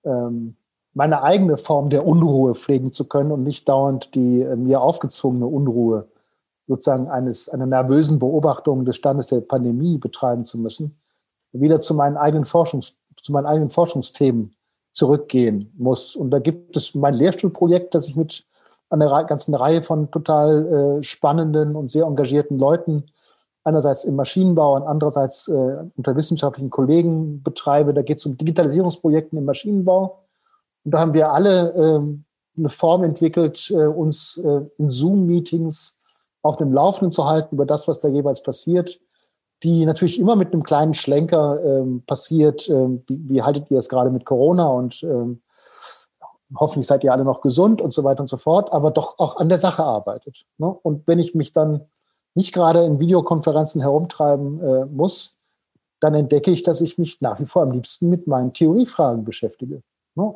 ähm, meine eigene Form der Unruhe pflegen zu können und nicht dauernd die äh, mir aufgezwungene Unruhe sozusagen eines, einer nervösen Beobachtung des Standes der Pandemie betreiben zu müssen, wieder zu meinen eigenen Forschungs, zu meinen eigenen Forschungsthemen zurückgehen muss. Und da gibt es mein Lehrstuhlprojekt, das ich mit einer ganzen Reihe von total äh, spannenden und sehr engagierten Leuten einerseits im Maschinenbau und andererseits äh, unter wissenschaftlichen Kollegen betreibe. Da geht es um Digitalisierungsprojekte im Maschinenbau. Und da haben wir alle äh, eine Form entwickelt, äh, uns äh, in Zoom-Meetings auf dem Laufenden zu halten über das, was da jeweils passiert, die natürlich immer mit einem kleinen Schlenker ähm, passiert. Ähm, wie, wie, haltet ihr es gerade mit Corona und ähm, hoffentlich seid ihr alle noch gesund und so weiter und so fort, aber doch auch an der Sache arbeitet. Ne? Und wenn ich mich dann nicht gerade in Videokonferenzen herumtreiben äh, muss, dann entdecke ich, dass ich mich nach wie vor am liebsten mit meinen Theoriefragen beschäftige. Ne?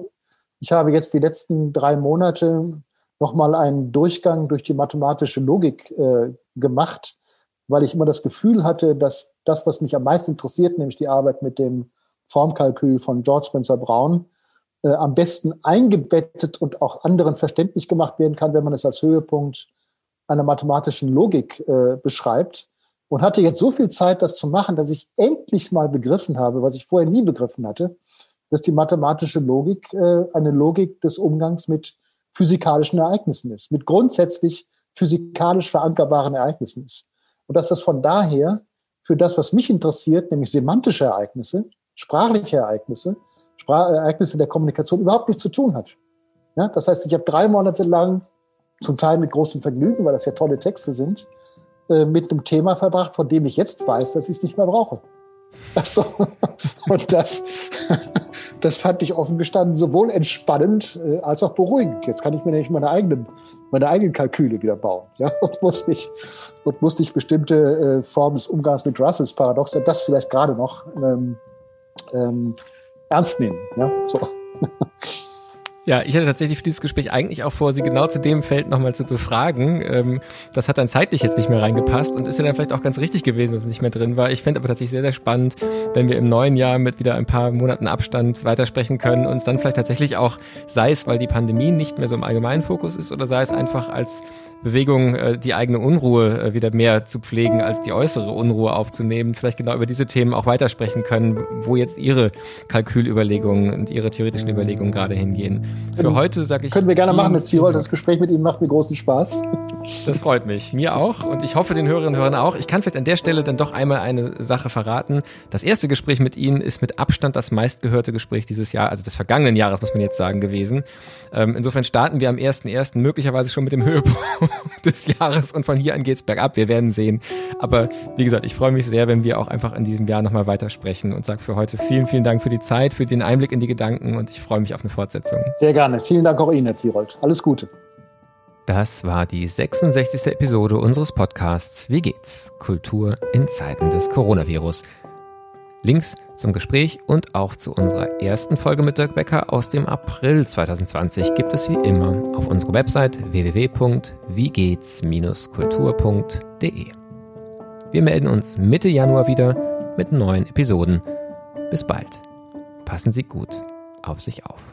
Ich habe jetzt die letzten drei Monate nochmal einen Durchgang durch die mathematische Logik äh, gemacht, weil ich immer das Gefühl hatte, dass das, was mich am meisten interessiert, nämlich die Arbeit mit dem Formkalkül von George Spencer Brown, äh, am besten eingebettet und auch anderen verständlich gemacht werden kann, wenn man es als Höhepunkt einer mathematischen Logik äh, beschreibt. Und hatte jetzt so viel Zeit, das zu machen, dass ich endlich mal begriffen habe, was ich vorher nie begriffen hatte, dass die mathematische Logik äh, eine Logik des Umgangs mit physikalischen Ereignissen ist, mit grundsätzlich physikalisch verankerbaren Ereignissen ist. Und dass das von daher für das, was mich interessiert, nämlich semantische Ereignisse, sprachliche Ereignisse, Ereignisse der Kommunikation überhaupt nichts zu tun hat. Ja, das heißt, ich habe drei Monate lang, zum Teil mit großem Vergnügen, weil das ja tolle Texte sind, äh, mit einem Thema verbracht, von dem ich jetzt weiß, dass ich es nicht mehr brauche. Also, und das, das fand ich offen gestanden sowohl entspannend äh, als auch beruhigend. Jetzt kann ich mir nämlich meine eigenen, meine eigenen Kalküle wieder bauen. Ja, und muss nicht, und muss nicht bestimmte äh, Formen des Umgangs mit Russells Paradox, das vielleicht gerade noch ähm, ähm, ernst nehmen. Ja, so. Ja, ich hatte tatsächlich für dieses Gespräch eigentlich auch vor, Sie genau zu dem Feld nochmal zu befragen. Ähm, das hat dann zeitlich jetzt nicht mehr reingepasst und ist ja dann vielleicht auch ganz richtig gewesen, dass es nicht mehr drin war. Ich fände aber tatsächlich sehr, sehr spannend, wenn wir im neuen Jahr mit wieder ein paar Monaten Abstand weitersprechen können, uns dann vielleicht tatsächlich auch, sei es, weil die Pandemie nicht mehr so im allgemeinen Fokus ist oder sei es einfach als Bewegung, äh, die eigene Unruhe äh, wieder mehr zu pflegen, als die äußere Unruhe aufzunehmen, vielleicht genau über diese Themen auch weitersprechen können, wo jetzt Ihre Kalkülüberlegungen und Ihre theoretischen Überlegungen gerade hingehen. Für können, heute sage ich. Können wir gerne machen mit Zierold. Das Gespräch mit Ihnen macht mir großen Spaß. Das freut mich. Mir auch. Und ich hoffe, den Hörerinnen und Hörern auch. Ich kann vielleicht an der Stelle dann doch einmal eine Sache verraten. Das erste Gespräch mit Ihnen ist mit Abstand das meistgehörte Gespräch dieses Jahr, also des vergangenen Jahres, muss man jetzt sagen, gewesen. Ähm, insofern starten wir am 1.1. möglicherweise schon mit dem Höhepunkt des Jahres und von hier an geht's bergab. Wir werden sehen. Aber wie gesagt, ich freue mich sehr, wenn wir auch einfach in diesem Jahr nochmal weitersprechen und sage für heute vielen, vielen Dank für die Zeit, für den Einblick in die Gedanken und ich freue mich auf eine Fortsetzung. Sehr gerne. Vielen Dank auch Ihnen, Herr Zierold. Alles Gute. Das war die 66. Episode unseres Podcasts Wie geht's? Kultur in Zeiten des Coronavirus. Links zum Gespräch und auch zu unserer ersten Folge mit Dirk Becker aus dem April 2020 gibt es wie immer auf unserer Website www.wiegehts-kultur.de. Wir melden uns Mitte Januar wieder mit neuen Episoden. Bis bald. Passen Sie gut auf sich auf.